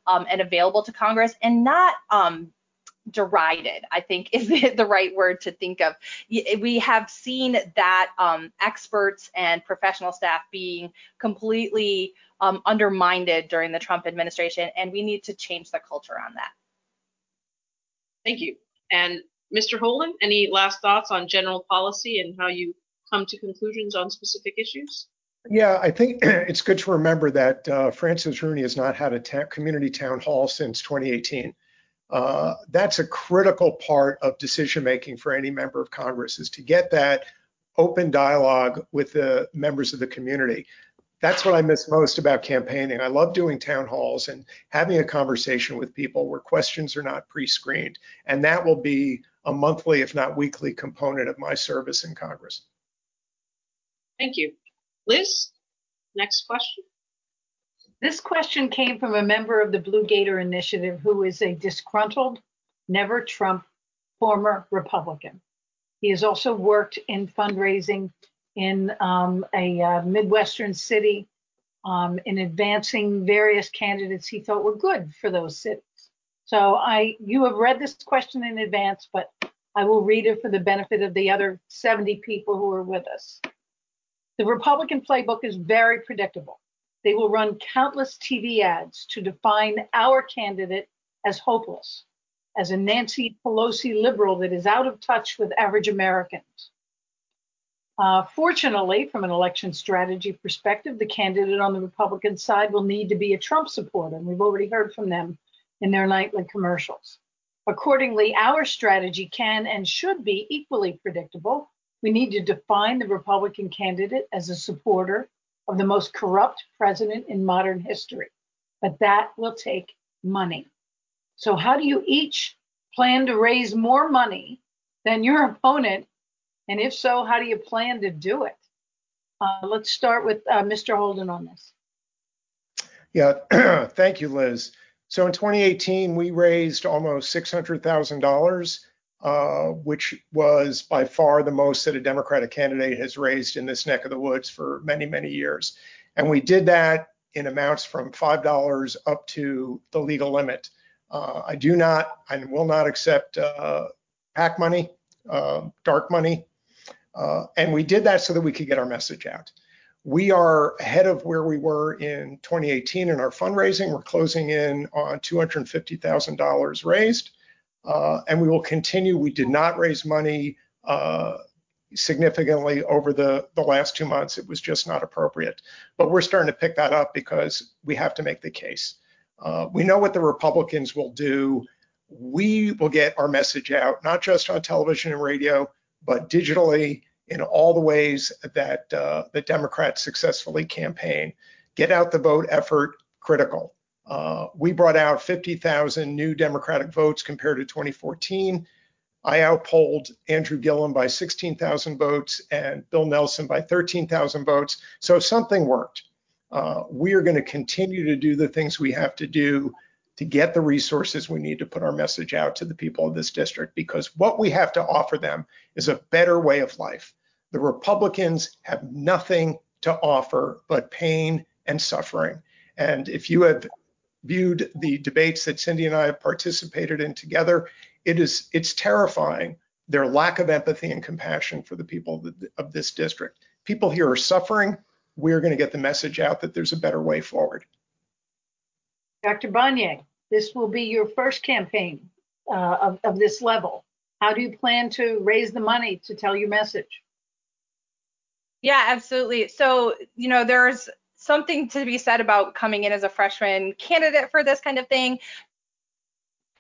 um, and available to Congress and not um, derided, I think is the right word to think of. We have seen that um, experts and professional staff being completely um, undermined during the Trump administration, and we need to change the culture on that. Thank you. And Mr. Holden, any last thoughts on general policy and how you come to conclusions on specific issues? Yeah, I think it's good to remember that uh, Francis Rooney has not had a ta- community town hall since 2018. Uh, that's a critical part of decision making for any member of Congress is to get that open dialogue with the members of the community. That's what I miss most about campaigning. I love doing town halls and having a conversation with people where questions are not pre-screened. And that will be a monthly, if not weekly, component of my service in Congress. Thank you. Liz, next question. This question came from a member of the Blue Gator Initiative who is a disgruntled, never Trump former Republican. He has also worked in fundraising in um, a uh, Midwestern city um, in advancing various candidates he thought were good for those cities. So I, you have read this question in advance, but I will read it for the benefit of the other 70 people who are with us. The Republican playbook is very predictable. They will run countless TV ads to define our candidate as hopeless, as a Nancy Pelosi liberal that is out of touch with average Americans. Uh, fortunately, from an election strategy perspective, the candidate on the Republican side will need to be a Trump supporter, and we've already heard from them in their nightly commercials. Accordingly, our strategy can and should be equally predictable we need to define the Republican candidate as a supporter of the most corrupt president in modern history. But that will take money. So, how do you each plan to raise more money than your opponent? And if so, how do you plan to do it? Uh, let's start with uh, Mr. Holden on this. Yeah, thank you, Liz. So in 2018, we raised almost $600,000 uh, which was by far the most that a Democratic candidate has raised in this neck of the woods for many, many years. And we did that in amounts from $5 up to the legal limit. Uh, I do not and will not accept uh, PAC money, uh, dark money. Uh, and we did that so that we could get our message out. We are ahead of where we were in 2018 in our fundraising. We're closing in on $250,000 raised uh, and we will continue. We did not raise money uh, significantly over the, the last two months. It was just not appropriate. But we're starting to pick that up because we have to make the case. Uh, we know what the Republicans will do. We will get our message out, not just on television and radio, but digitally in all the ways that uh, the Democrats successfully campaign. Get out the vote effort, critical. Uh, we brought out 50,000 new Democratic votes compared to 2014. I outpolled Andrew Gillum by 16,000 votes and Bill Nelson by 13,000 votes. So something worked. Uh, we are going to continue to do the things we have to do to get the resources we need to put our message out to the people of this district because what we have to offer them is a better way of life. The Republicans have nothing to offer but pain and suffering. And if you have viewed the debates that Cindy and I have participated in together, it is it's terrifying their lack of empathy and compassion for the people of, this district. People here are suffering. We're going to get the message out that there's a better way forward. Dr. Banyai, this will be your first campaign uh, of, of this level? How do you plan to raise the money to tell your message? Yeah, absolutely. So, you know, there's something to be said about coming in as a freshman candidate for this kind of thing.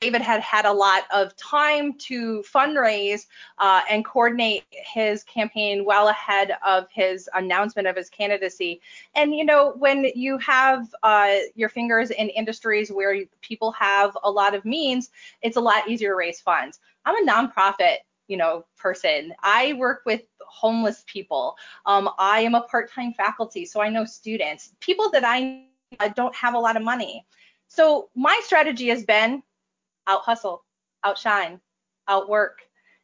David had had a lot of time to fundraise uh, and coordinate his campaign well ahead of his announcement of his candidacy. And you know, when you have uh, your fingers in industries where people have a lot of means, it's a lot easier to raise funds. I'm a nonprofit you know person i work with homeless people um, i am a part-time faculty so i know students people that i don't have a lot of money so my strategy has been out hustle, outshine, outwork.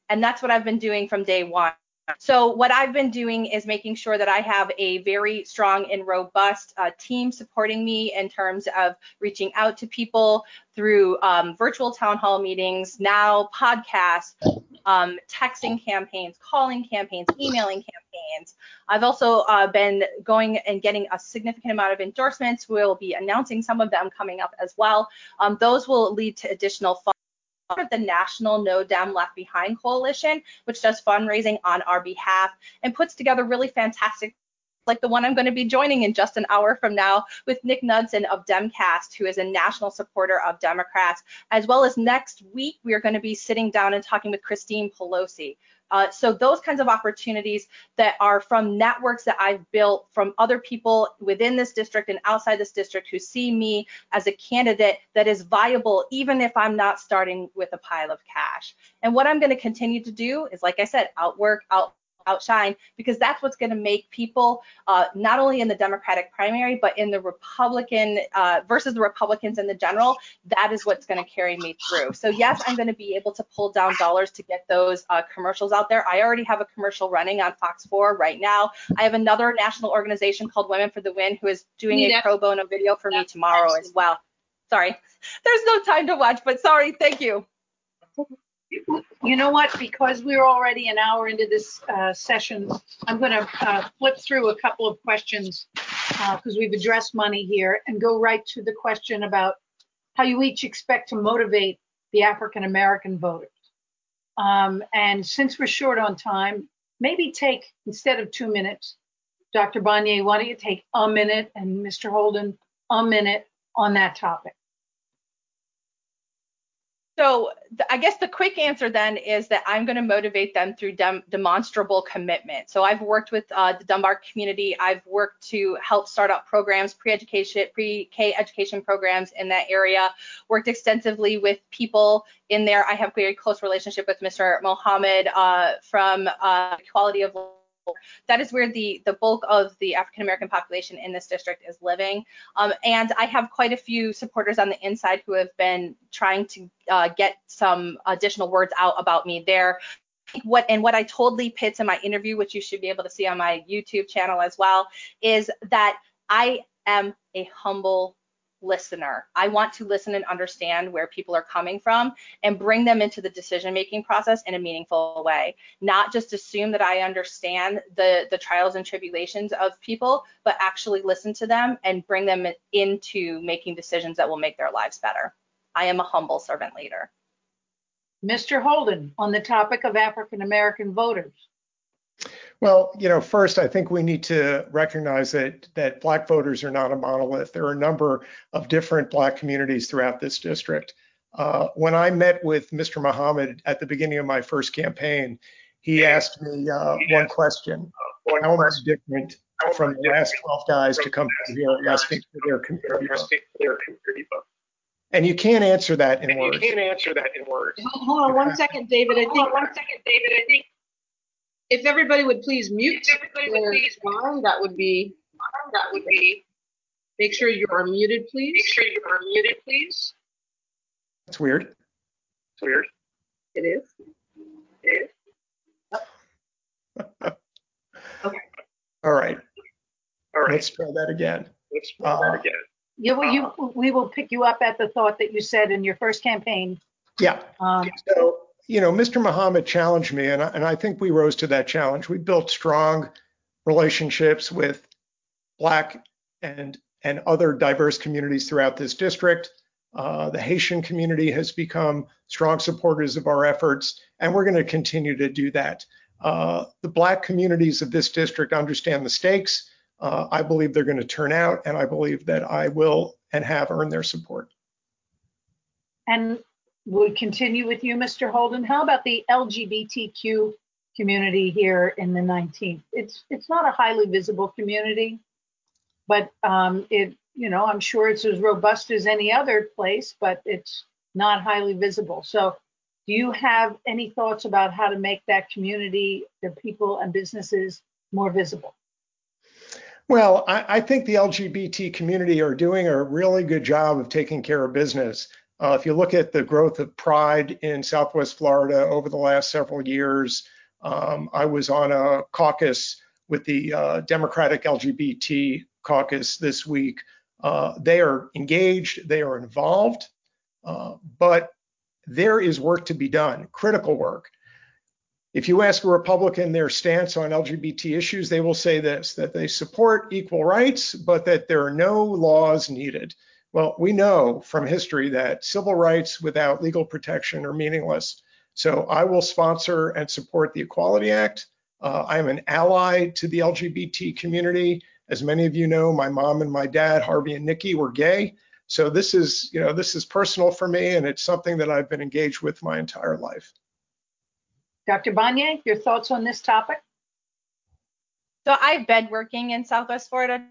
And that's what I've been doing from day one. So what I've been doing is making sure that I have a very strong and robust uh, team supporting me in terms of reaching out to people through um, virtual town hall meetings, now podcasts, um, texting campaigns, calling campaigns, emailing campaigns. I've also uh, been going and getting a significant amount of endorsements. We'll be announcing some of them coming up as well. Um, those will lead to additional funds of the National No Dem Left Behind Coalition, which does fundraising on our behalf and puts together really fantastic like the one I'm going to be joining in just an hour from now with Nick Knudsen of Demcast, who is a national supporter of Democrats, as well as next week we are going to be sitting down and talking with Christine Pelosi, uh, so those kinds of opportunities that are from networks that I've built from other people within this district and outside this district who see me as a candidate that is viable, even if I'm not starting with a pile of cash. And what I'm going to continue to do is, like I said, outwork, out outshine because that's what's going to make people uh, not only in the Democratic primary but in the Republican uh, versus the Republicans in the general. That is what's going to carry me through. So yes, I'm going to be able to pull down dollars to get those uh, commercials out there. I already have a commercial running on Fox 4 right now. I have another national organization called Women for the Win who is doing a pro bono video for me tomorrow as well. Sorry, there's no time to watch, but sorry, thank you. You know what? Because we're already an hour into this uh, session, I'm going to uh, flip through a couple of questions because uh, we've addressed money here and go right to the question about how you each expect to motivate the African American voters. Um, and since we're short on time, maybe take instead of two minutes, Dr. Banyai, why don't you take a minute and Mr. Holden a minute on that topic? So I guess the quick answer then is that I'm going to motivate them through dem- demonstrable commitment. So I've worked with uh, the Dunbar community. I've worked to help start up programs, pre-education, pre-K education programs in that area. Worked extensively with people in there. I have very close relationship with Mr. Mohammed uh, from uh, Equality of that is where the, the bulk of the African American population in this district is living. Um, and I have quite a few supporters on the inside who have been trying to uh, get some additional words out about me there. What and what I told Lee Pitts in my interview, which you should be able to see on my YouTube channel as well, is that I am a humble listener. I want to listen and understand where people are coming from and bring them into the decision making process in a meaningful way. Not just assume that I understand the the trials and tribulations of people, but actually listen to them and bring them into making decisions that will make their lives better. I am a humble servant leader. Mr. Holden, on the topic of African American voters. Well, you know, first, I think we need to recognize that that Black voters are not a monolith. There are a number of different Black communities throughout this district. Uh, when I met with Mr. Muhammad at the beginning of my first campaign, he asked me uh, one question: How am I different from the last 12 guys to come here asking for their community vote? And you can't answer that in words. You can't answer that in words. Hold on one second, David. I think one second, David. I think if everybody would please mute everybody would please line, that would be that would be. Make sure you are muted, please. Make sure you are muted, please. That's weird. It's weird. It is. It is. okay. All right. All right. Let's try that again. Let's try uh, that again. You, will, you, we will pick you up at the thought that you said in your first campaign. Yeah. Um, so you know, Mr. Muhammad challenged me, and I, and I think we rose to that challenge. We built strong relationships with Black and and other diverse communities throughout this district. Uh, the Haitian community has become strong supporters of our efforts, and we're going to continue to do that. Uh, the Black communities of this district understand the stakes. Uh, I believe they're going to turn out, and I believe that I will and have earned their support. And we continue with you, Mr. Holden. How about the LGBTQ community here in the 19th? It's it's not a highly visible community, but um, it you know I'm sure it's as robust as any other place, but it's not highly visible. So, do you have any thoughts about how to make that community, the people and businesses, more visible? Well, I, I, think the LGBT community are doing a really good job of taking care of business. Uh, if you look at the growth of Pride in Southwest Florida over the last several years, um, I was on a caucus with the uh, Democratic LGBT caucus this week. Uh, they are engaged, they are involved, uh, but there is work to be done, critical work. If you ask a Republican their stance on LGBT issues, they will say this that they support equal rights, but that there are no laws needed. Well, we know from history that civil rights without legal protection are meaningless. So I will sponsor and support the Equality Act. Uh, I'm an ally to the LGBT community. As many of you know, my mom and my dad, Harvey and Nikki, were gay. So this is, you know, this is personal for me, and it's something that I've been engaged with my entire life. Dr. Banyai, your thoughts on this topic? So I've been working in Southwest Florida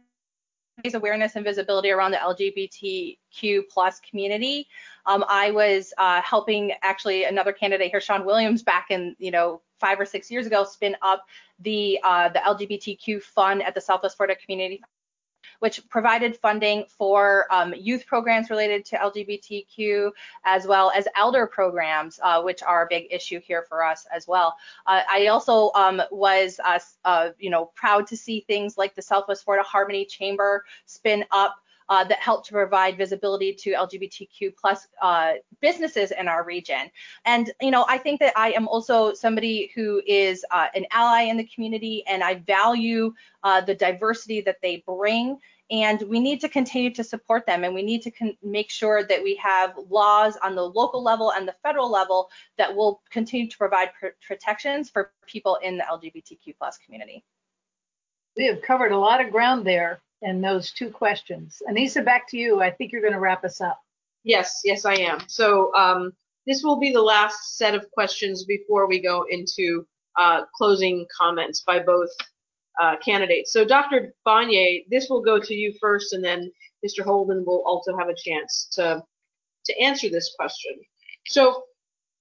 raise awareness and visibility around the LGBTQ plus community. Um, I was uh, helping actually another candidate here, Sean Williams, back in you know five or six years ago, spin up the uh, the LGBTQ fund at the Southwest Florida Community which provided funding for um, youth programs related to LGBTQ, as well as elder programs, uh, which are a big issue here for us as well. Uh, I also um, was, uh, uh you know, proud to see things like the Southwest Florida Harmony Chamber spin up uh, that help to provide visibility to LGBTQ plus uh, businesses in our region. And you know, I think that I am also somebody who is uh, an ally in the community, and I value uh, the diversity that they bring. And we need to continue to support them, and we need to make sure that we have laws on the local level and the federal level that will continue to provide pr protections for people in the LGBTQ plus community. We have covered a lot of ground there in those two questions. Annisa, back to you. I think you're going to wrap us up. Yes, yes, I am. So um, this will be the last set of questions before we go into uh, closing comments by both uh, candidates. So Dr. Banyai, this will go to you first, and then Mr. Holden will also have a chance to to answer this question. So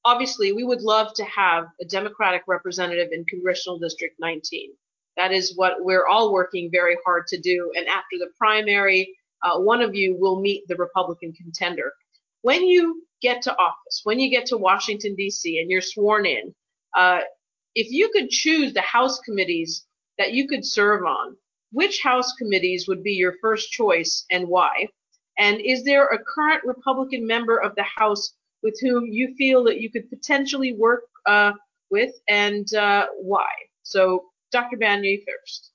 obviously, we would love to have a Democratic representative in Congressional District 19. That is what we're all working very hard to do. And after the primary, uh, one of you will meet the Republican contender. When you get to office, when you get to Washington, D.C., and you're sworn in, uh, if you could choose the House committees that you could serve on, which House committees would be your first choice and why? And is there a current Republican member of the House with whom you feel that you could potentially work uh, with and uh, why? So Dr. Banyai first.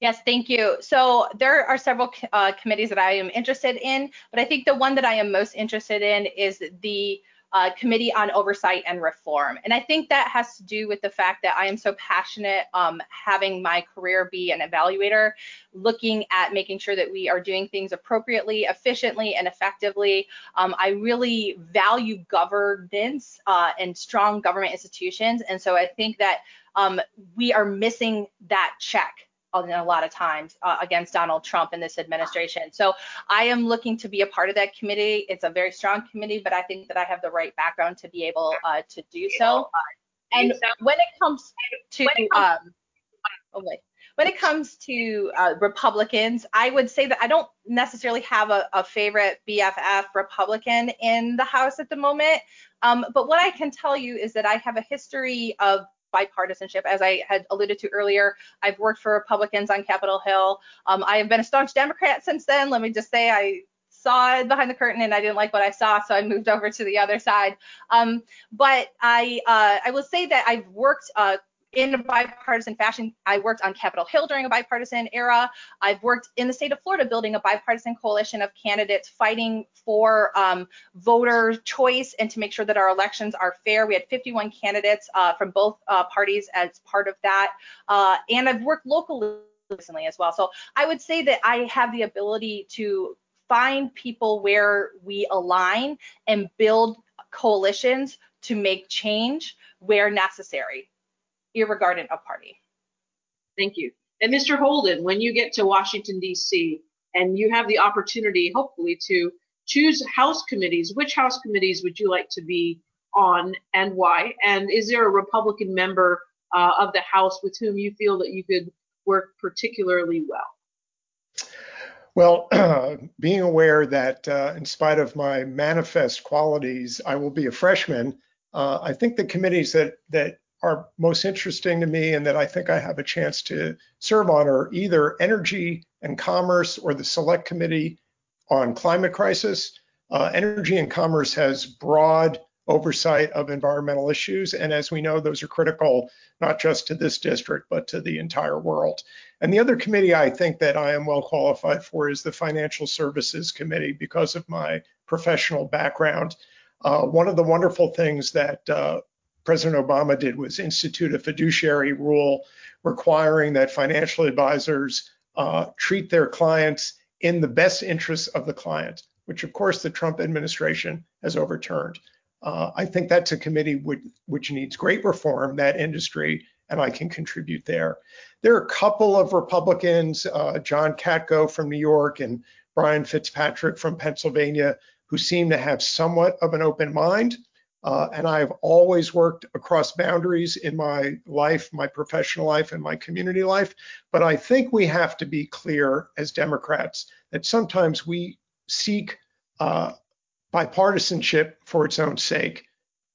Yes, thank you. So there are several uh, committees that I am interested in, but I think the one that I am most interested in is the uh, Committee on Oversight and Reform. And I think that has to do with the fact that I am so passionate um, having my career be an evaluator, looking at making sure that we are doing things appropriately, efficiently, and effectively. Um, I really value governance uh, and strong government institutions. And so I think that um, we are missing that check a lot of times uh, against Donald Trump and this administration. So I am looking to be a part of that committee. It's a very strong committee, but I think that I have the right background to be able uh, to do so. And when it comes to um, oh wait, when it comes to uh, Republicans, I would say that I don't necessarily have a, a favorite BFF Republican in the House at the moment. Um, but what I can tell you is that I have a history of bipartisanship. As I had alluded to earlier, I've worked for Republicans on Capitol Hill. Um, I have been a staunch Democrat since then. Let me just say I saw behind the curtain and I didn't like what I saw, so I moved over to the other side. Um, but I uh, I will say that I've worked uh, in a bipartisan fashion. I worked on Capitol Hill during a bipartisan era. I've worked in the state of Florida building a bipartisan coalition of candidates fighting for um, voter choice and to make sure that our elections are fair. We had 51 candidates uh, from both uh, parties as part of that. Uh, and I've worked locally recently as well. So I would say that I have the ability to find people where we align and build coalitions to make change where necessary, irregardless of party. Thank you. And Mr. Holden, when you get to Washington, D.C., and you have the opportunity, hopefully, to choose House committees, which House committees would you like to be on and why? And is there a Republican member uh, of the House with whom you feel that you could work particularly well? Well, uh, being aware that uh, in spite of my manifest qualities, I will be a freshman, uh, I think the committees that, that are most interesting to me and that I think I have a chance to serve on are either energy and commerce or the select committee on climate crisis. Uh, energy and commerce has broad oversight of environmental issues. And as we know, those are critical not just to this district, but to the entire world. And the other committee I think that I am well qualified for is the Financial Services Committee because of my professional background. Uh, one of the wonderful things that uh, President Obama did was institute a fiduciary rule requiring that financial advisors uh, treat their clients in the best interests of the client, which of course the Trump administration has overturned. Uh, I think that's a committee which, which needs great reform, that industry, and I can contribute there. There are a couple of Republicans, uh, John Katko from New York and Brian Fitzpatrick from Pennsylvania, who seem to have somewhat of an open mind. Uh, and I've always worked across boundaries in my life, my professional life, and my community life. But I think we have to be clear as Democrats that sometimes we seek uh, bipartisanship for its own sake.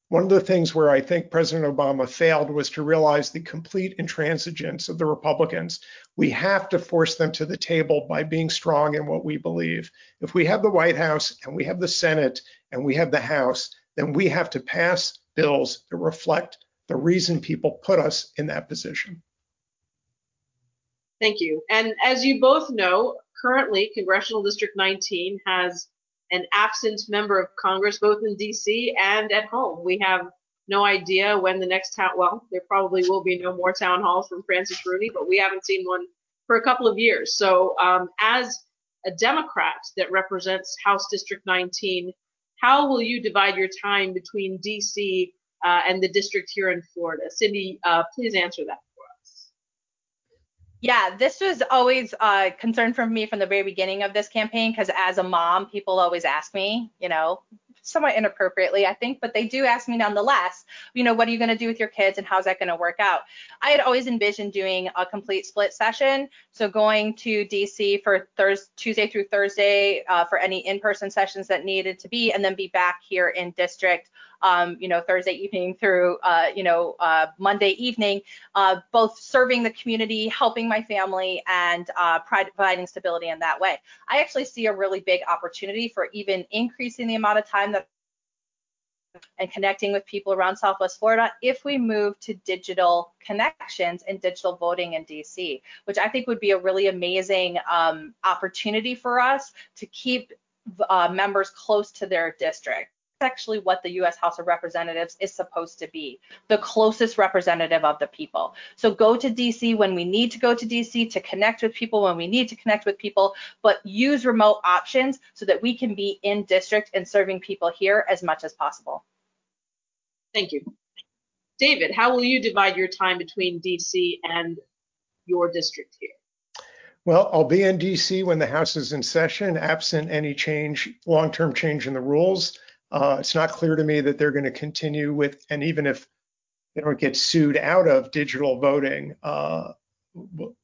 One of the things where I think President Obama failed was to realize the complete intransigence of the Republicans. We have to force them to the table by being strong in what we believe. If we have the White House and we have the Senate and we have the House, then we have to pass bills that reflect the reason people put us in that position. Thank you. And as you both know, currently Congressional District 19 has an absent member of Congress, both in DC and at home. We have no idea when the next town, well, there probably will be no more town halls from Francis Rooney, but we haven't seen one for a couple of years. So, um, as a Democrat that represents House District 19, how will you divide your time between DC uh, and the district here in Florida? Cindy, uh, please answer that. For us. Yeah, this was always a concern for me from the very beginning of this campaign because as a mom, people always ask me, you know, somewhat inappropriately, I think, but they do ask me nonetheless, you know, what are you going to do with your kids and how's that going to work out? I had always envisioned doing a complete split session. So going to DC for Thursday, Tuesday through Thursday uh, for any in-person sessions that needed to be, and then be back here in district, um, you know, Thursday evening through, uh, you know, uh, Monday evening, uh, both serving the community, helping my family, and uh, providing stability in that way. I actually see a really big opportunity for even increasing the amount of time that and connecting with people around Southwest Florida if we move to digital connections and digital voting in DC, which I think would be a really amazing um, opportunity for us to keep uh, members close to their district actually what the US House of Representatives is supposed to be, the closest representative of the people. So go to DC when we need to go to DC to connect with people when we need to connect with people, but use remote options so that we can be in district and serving people here as much as possible. Thank you. David, how will you divide your time between DC and your district here? Well, I'll be in DC when the House is in session, absent any change, long-term change in the rules. Uh, it's not clear to me that they're going to continue with, and even if they don't get sued out of digital voting, uh,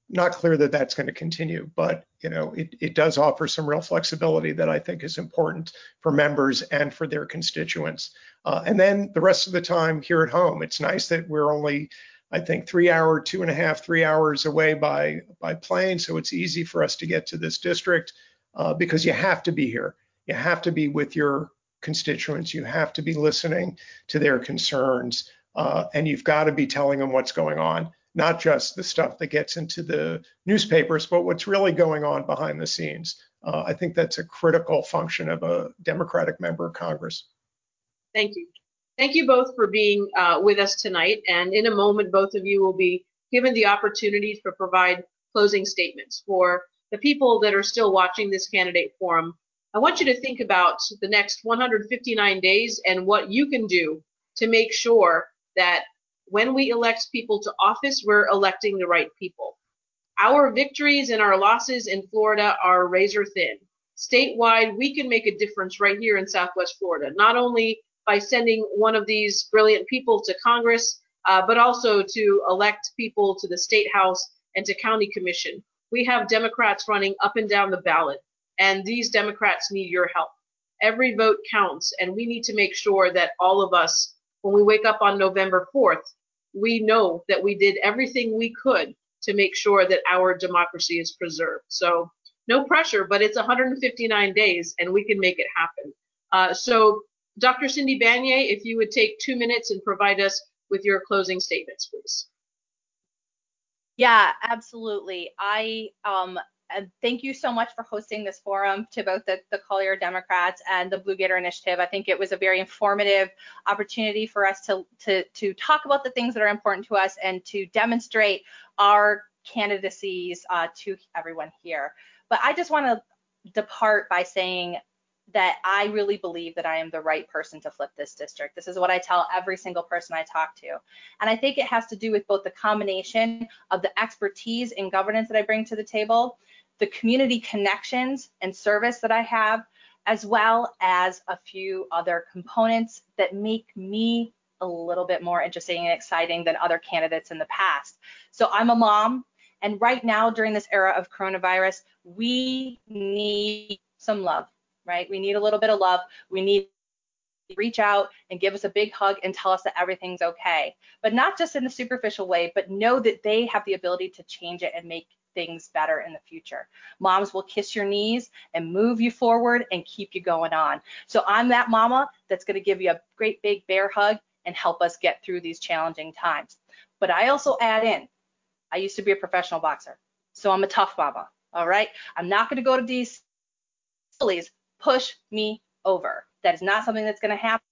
not clear that that's going to continue. But you know, it, it does offer some real flexibility that I think is important for members and for their constituents. Uh, and then the rest of the time here at home, it's nice that we're only I think three hour, two and a half, three hours away by by plane, so it's easy for us to get to this district uh, because you have to be here. You have to be with your constituents. You have to be listening to their concerns. uh, and you've got to be telling them what's going on, not just the stuff that gets into the newspapers, but what's really going on behind the scenes. Uh, I think that's a critical function of a Democratic member of Congress. Thank you. Thank you both for being uh, with us tonight. And in a moment, both of you will be given the opportunity to provide closing statements. For the people that are still watching this candidate forum, I want you to think about the next 159 days and what you can do to make sure that when we elect people to office, we're electing the right people. Our victories and our losses in Florida are razor thin. Statewide, we can make a difference right here in Southwest Florida, not only by sending one of these brilliant people to Congress, uh, but also to elect people to the State House and to County Commission. We have Democrats running up and down the ballot, and these Democrats need your help. Every vote counts, and we need to make sure that all of us, when we wake up on November 4th, we know that we did everything we could to make sure that our democracy is preserved. So no pressure, but it's 159 days and we can make it happen. Uh, so Dr. Cindy Banyai, if you would take two minutes and provide us with your closing statements, please. Yeah, absolutely. I um, and thank you so much for hosting this forum to both the, the Collier Democrats and the Blue Gator Initiative. I think it was a very informative opportunity for us to, to, to talk about the things that are important to us and to demonstrate our candidacies uh, to everyone here. But I just want to depart by saying that I really believe that I am the right person to flip this district. This is what I tell every single person I talk to. And I think it has to do with both the combination of the expertise in governance that I bring to the table, the community connections and service that I have, as well as a few other components that make me a little bit more interesting and exciting than other candidates in the past. So I'm a mom, and right now during this era of coronavirus, we need some love, right? We need a little bit of love. We need reach out and give us a big hug and tell us that everything's okay. But not just in a superficial way, but know that they have the ability to change it and make things better in the future. Moms will kiss your knees and move you forward and keep you going on. So I'm that mama that's going to give you a great big bear hug and help us get through these challenging times. But I also add in, I used to be a professional boxer, so I'm a tough mama. All right. I'm not going to go to these bullies push me over. That is not something that's going to happen.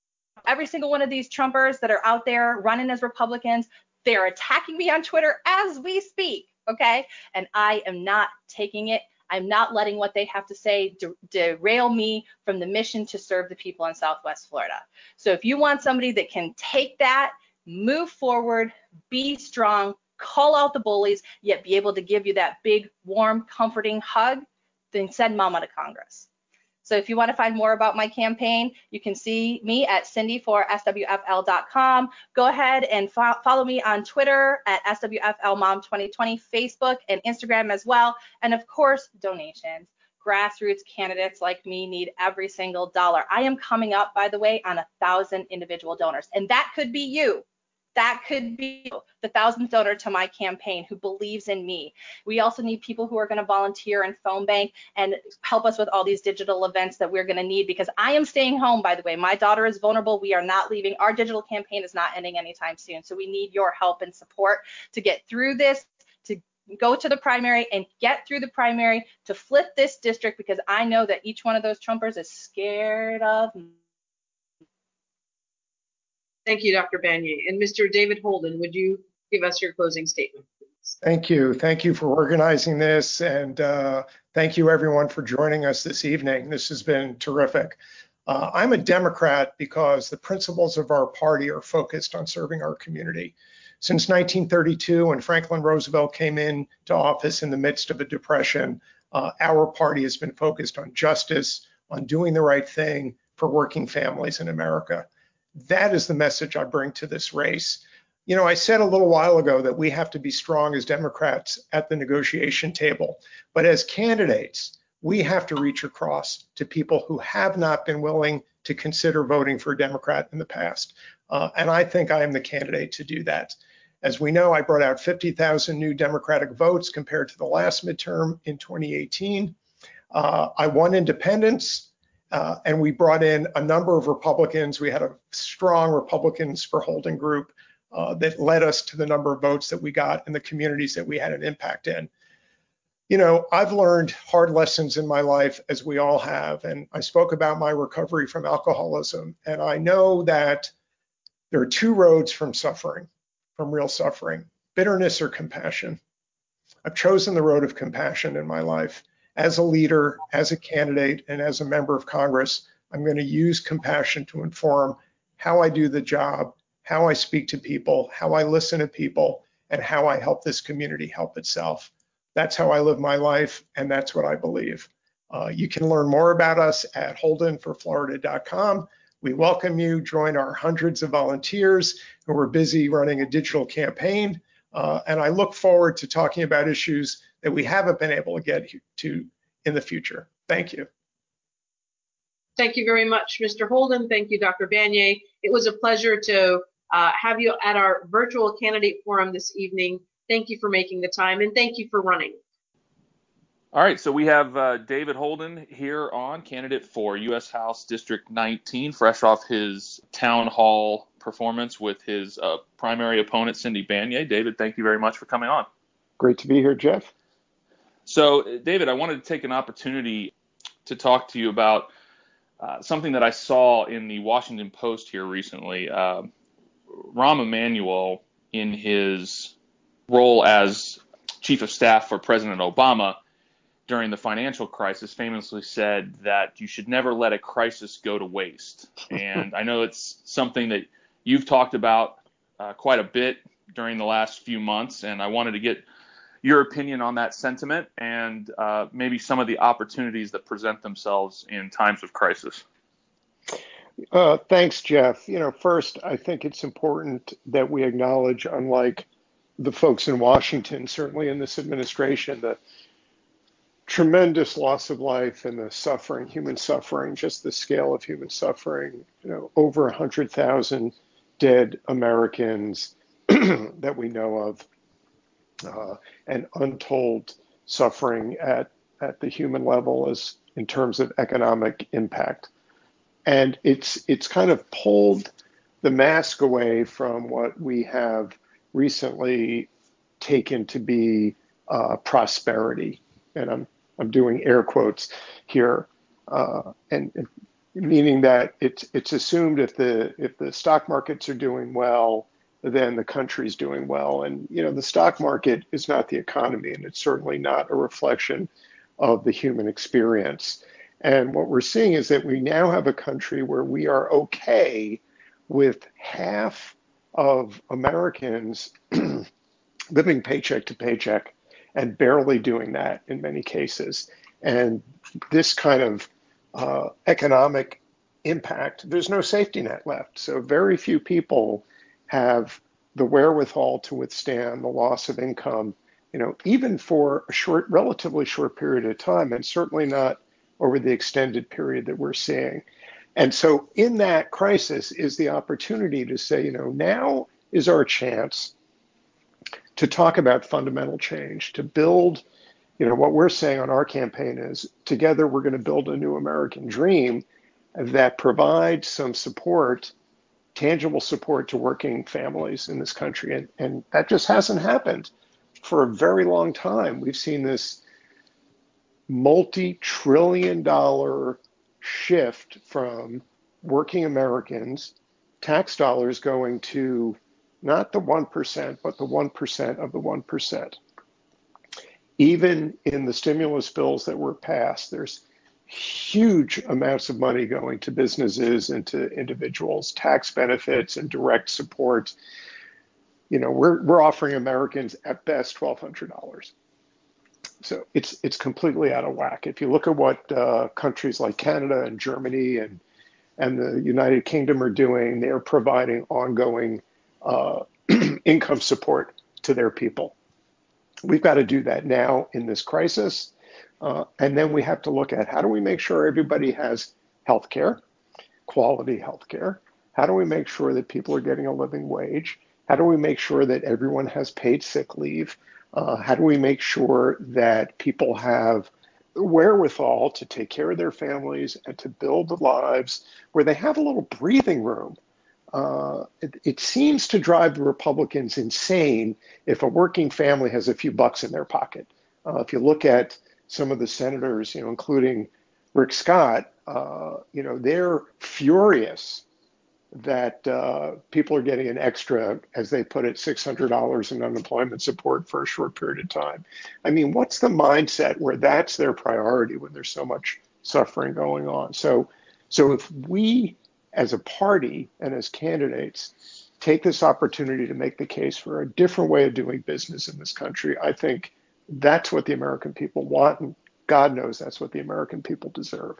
Every single one of these Trumpers that are out there running as Republicans, they're attacking me on Twitter as we speak okay? And I am not taking it. I'm not letting what they have to say de- derail me from the mission to serve the people in Southwest Florida. So if you want somebody that can take that, move forward, be strong, call out the bullies, yet be able to give you that big, warm, comforting hug, then send mama to Congress. So if you want to find more about my campaign, you can see me at cindy4swfl.com. Go ahead and fo- follow me on Twitter at swflmom2020, Facebook and Instagram as well. And of course, donations. Grassroots candidates like me need every single dollar. I am coming up, by the way, on a thousand individual donors, and that could be you. That could be the thousandth donor to my campaign who believes in me. We also need people who are going to volunteer in phone bank and help us with all these digital events that we're going to need because I am staying home, by the way. My daughter is vulnerable. We are not leaving. Our digital campaign is not ending anytime soon. So we need your help and support to get through this, to go to the primary and get through the primary to flip this district because I know that each one of those Trumpers is scared of Thank you, Dr. Banyai. And Mr. David Holden, would you give us your closing statement, please? Thank you. Thank you for organizing this. And uh, thank you, everyone, for joining us this evening. This has been terrific. Uh, I'm a Democrat because the principles of our party are focused on serving our community. Since 1932, when Franklin Roosevelt came into office in the midst of a depression, uh, our party has been focused on justice, on doing the right thing for working families in America. That is the message I bring to this race. You know, I said a little while ago that we have to be strong as Democrats at the negotiation table, but as candidates, we have to reach across to people who have not been willing to consider voting for a Democrat in the past. Uh, and I think I am the candidate to do that. As we know, I brought out 50,000 new Democratic votes compared to the last midterm in 2018. Uh, I won independence. Uh, and we brought in a number of Republicans. We had a strong Republicans for Holden group. uh, that led us to the number of votes that we got in the communities that we had an impact in. You know, I've learned hard lessons in my life, as we all have, and I spoke about my recovery from alcoholism, and I know that there are two roads from suffering, from real suffering bitterness or compassion. I've chosen the road of compassion in my life. As a leader, as a candidate, and as a member of Congress, I'm going to use compassion to inform how I do the job, how I speak to people, how I listen to people, and how I help this community help itself. That's how I live my life, and that's what I believe. Uh, you can learn more about us at holdenforflorida.com. We welcome you. Join our hundreds of volunteers who are busy running a digital campaign. Uh, and I look forward to talking about issues that we haven't been able to get to in the future. Thank you. Thank you very much, Mr. Holden. Thank you, Dr. Banyai. It was a pleasure to uh, have you at our virtual candidate forum this evening. Thank you for making the time and thank you for running. All right, so we have uh, David Holden here on, candidate for U.S. House District 19, fresh off his town hall performance with his uh, primary opponent, Cindy Banyai. David, thank you very much for coming on. Great to be here, Jeff. So, David, I wanted to take an opportunity to talk to you about uh, something that I saw in the Washington Post here recently. Uh, Rahm Emanuel, in his role as chief of staff for President Obama during the financial crisis, famously said that you should never let a crisis go to waste. and I know it's something that you've talked about uh, quite a bit during the last few months, and I wanted to get your opinion on that sentiment and uh, maybe some of the opportunities that present themselves in times of crisis. Uh, thanks, Jeff. You know, first, I think it's important that we acknowledge, unlike the folks in Washington, certainly in this administration, the tremendous loss of life and the suffering, human suffering, just the scale of human suffering, you know, over 100,000 dead Americans that we know of uh, and untold suffering at, at the human level as in terms of economic impact. And it's it's kind of pulled the mask away from what we have recently taken to be uh, prosperity. And I'm I'm doing air quotes here, uh, and, and meaning that it's it's assumed if the if the stock markets are doing well, then the country's doing well. And, you know, the stock market is not the economy, and it's certainly not a reflection of the human experience. And what we're seeing is that we now have a country where we are okay with half of Americans living paycheck to paycheck and barely doing that in many cases. And this kind of uh, economic impact, there's no safety net left. So very few people have the wherewithal to withstand the loss of income, you know, even for a short, relatively short period of time, and certainly not over the extended period that we're seeing. And so, in that crisis, is the opportunity to say, you know, now is our chance to talk about fundamental change, to build, you know, what we're saying on our campaign is together we're going to build a new American dream that provides some support tangible support to working families in this country. And, and that just hasn't happened for a very long time. We've seen this multi trillion dollar shift from working Americans, tax dollars going to not the 1%, but the 1% of the 1%. Even in the stimulus bills that were passed, there's huge amounts of money going to businesses and to individuals, tax benefits and direct support. You know, we're we're offering Americans at best twelve hundred dollars. So it's it's completely out of whack. If you look at what uh, countries like Canada and Germany and and the United Kingdom are doing, they're providing ongoing uh, income support to their people. We've got to do that now in this crisis. Uh, and then we have to look at how do we make sure everybody has health care, quality health care? How do we make sure that people are getting a living wage? How do we make sure that everyone has paid sick leave? Uh, how do we make sure that people have wherewithal to take care of their families and to build lives where they have a little breathing room uh, it, it, seems to drive the Republicans insane if a working family has a few bucks in their pocket. Uh, if you look at some of the senators, you know, including Rick Scott, uh, you know, they're furious that uh, people are getting an extra, as they put it, $600 in unemployment support for a short period of time. I mean, what's the mindset where that's their priority when there's so much suffering going on? So, so if we as a party and as candidates take this opportunity to make the case for a different way of doing business in this country, I think that's what the American people want. And God knows that's what the American people deserve.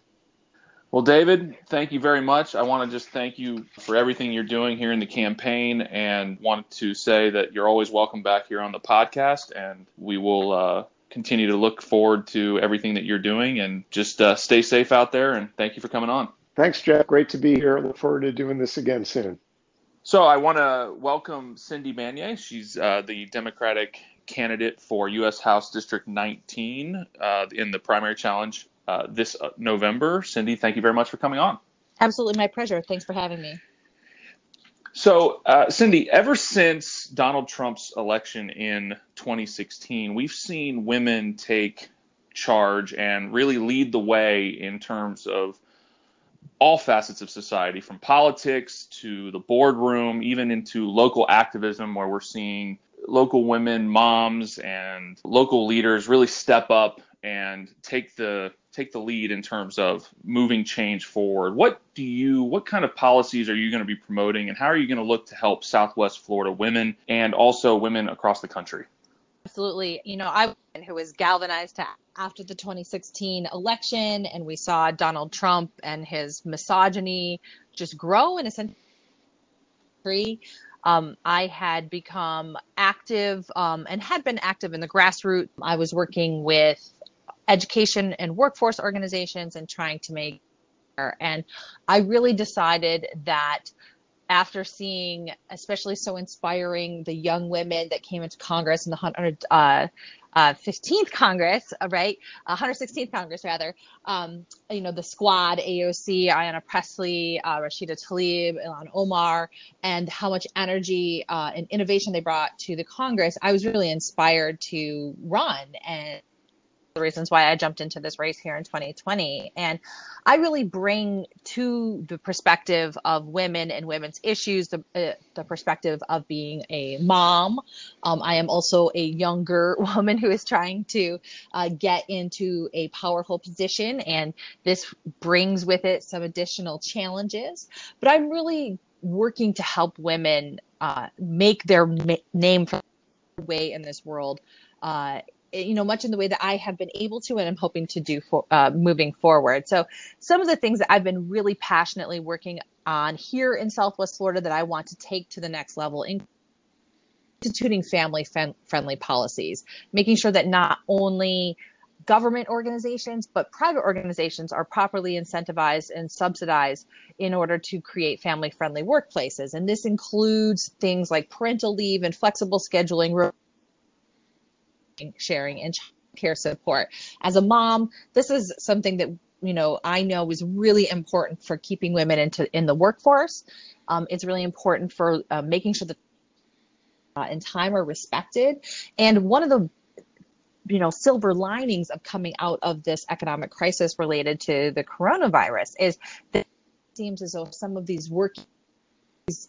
Well, David, thank you very much. I want to just thank you for everything you're doing here in the campaign and want to say that you're always welcome back here on the podcast. And we will uh, continue to look forward to everything that you're doing and just uh, stay safe out there. And thank you for coming on. Thanks, Jeff. Great to be here. Look forward to doing this again soon. So I want to welcome Cindy Banyai. She's uh, the Democratic candidate for U.S. House District 19 uh, in the primary challenge uh, this uh, November. Cindy, thank you very much for coming on. Absolutely, my pleasure. Thanks for having me. So, uh, Cindy, ever since Donald Trump's election in 2016, we've seen women take charge and really lead the way in terms of all facets of society, from politics to the boardroom, even into local activism, where we're seeing local women, moms, and local leaders really step up and take the take the lead in terms of moving change forward. What do you what kind of policies are you going to be promoting and how are you going to look to help Southwest Florida women and also women across the country? Absolutely. You know, I who was galvanized after the 2016 election and we saw Donald Trump and his misogyny just grow in a sense. Um, I had become active um, and had been active in the grassroots. I was working with education and workforce organizations and trying to make and I really decided that after seeing, especially so inspiring, the young women that came into Congress in the 100, uh, uh, 15th Congress, uh, right? 116th Congress, rather. Um, you know, the squad, AOC, Ayanna Pressley, uh, Rashida Tlaib, Ilhan Omar, and how much energy uh, and innovation they brought to the Congress. I was really inspired to run and the reasons why I jumped into this race here in 2020. And I really bring to the perspective of women and women's issues the, uh, the perspective of being a mom. Um, I am also a younger woman who is trying to uh, get into a powerful position, and this brings with it some additional challenges. But I'm really working to help women uh, make their ma- name for way in this world uh, you know, much in the way that I have been able to and I'm hoping to do for uh, moving forward. So some of the things that I've been really passionately working on here in Southwest Florida that I want to take to the next level, in instituting family friendly policies, making sure that not only government organizations, but private organizations are properly incentivized and subsidized in order to create family friendly workplaces. And this includes things like parental leave and flexible scheduling sharing and care support. As a mom, this is something that you know I know is really important for keeping women into in the workforce. Um, it's really important for uh, making sure that uh, and time are respected. And one of the you know silver linings of coming out of this economic crisis related to the coronavirus is that it seems as though some of these working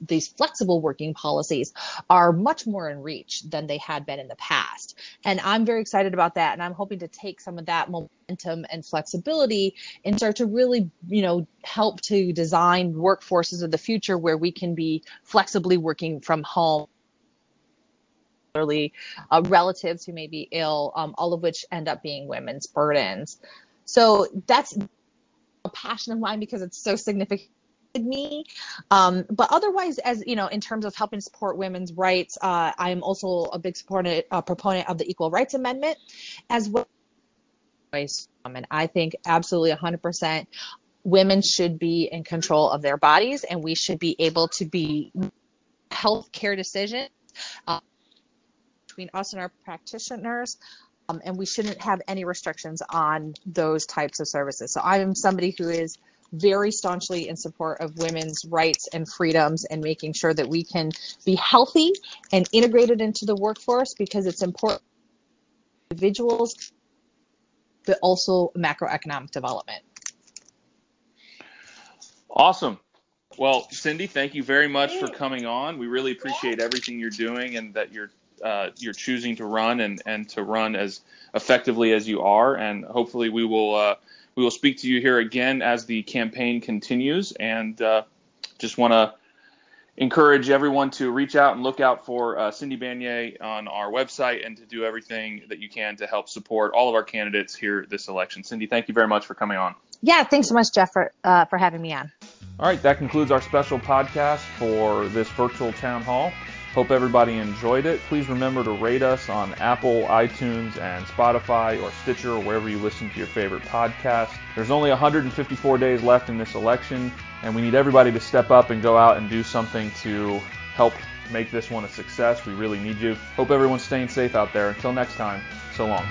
these, flexible working policies are much more in reach than they had been in the past. And I'm very excited about that. And I'm hoping to take some of that momentum and flexibility and start to really, you know, help to design workforces of the future where we can be flexibly working from home uh, relatives who may be ill, um, all of which end up being women's burdens. So that's a passion of mine because it's so significant me. Um, but otherwise, as you know, in terms of helping support women's rights, uh, I am also a big supporter, uh, proponent of the Equal Rights Amendment, as well. And I think absolutely 100% women should be in control of their bodies, and we should be able to be health care decisions uh, between us and our practitioners. Um, and we shouldn't have any restrictions on those types of services. So I'm somebody who is very staunchly in support of women's rights and freedoms and making sure that we can be healthy and integrated into the workforce because it's important individuals but also macroeconomic development. Awesome. Well, Cindy, thank you very much for coming on. We really appreciate everything you're doing and that you're uh, you're choosing to run and, and to run as effectively as you are. And hopefully, we will uh, we will speak to you here again as the campaign continues. And uh, just want to encourage everyone to reach out and look out for uh, Cindy Banyai on our website and to do everything that you can to help support all of our candidates here this election. Cindy, thank you very much for coming on. Yeah, thanks so much, Jeff, for, uh, for having me on. All right, that concludes our special podcast for this virtual town hall. Hope everybody enjoyed it. Please remember to rate us on Apple, iTunes, and Spotify or Stitcher or wherever you listen to your favorite podcast. There's only 154 days left in this election, and we need everybody to step up and go out and do something to help make this one a success. We really need you. Hope everyone's staying safe out there. Until next time, so long.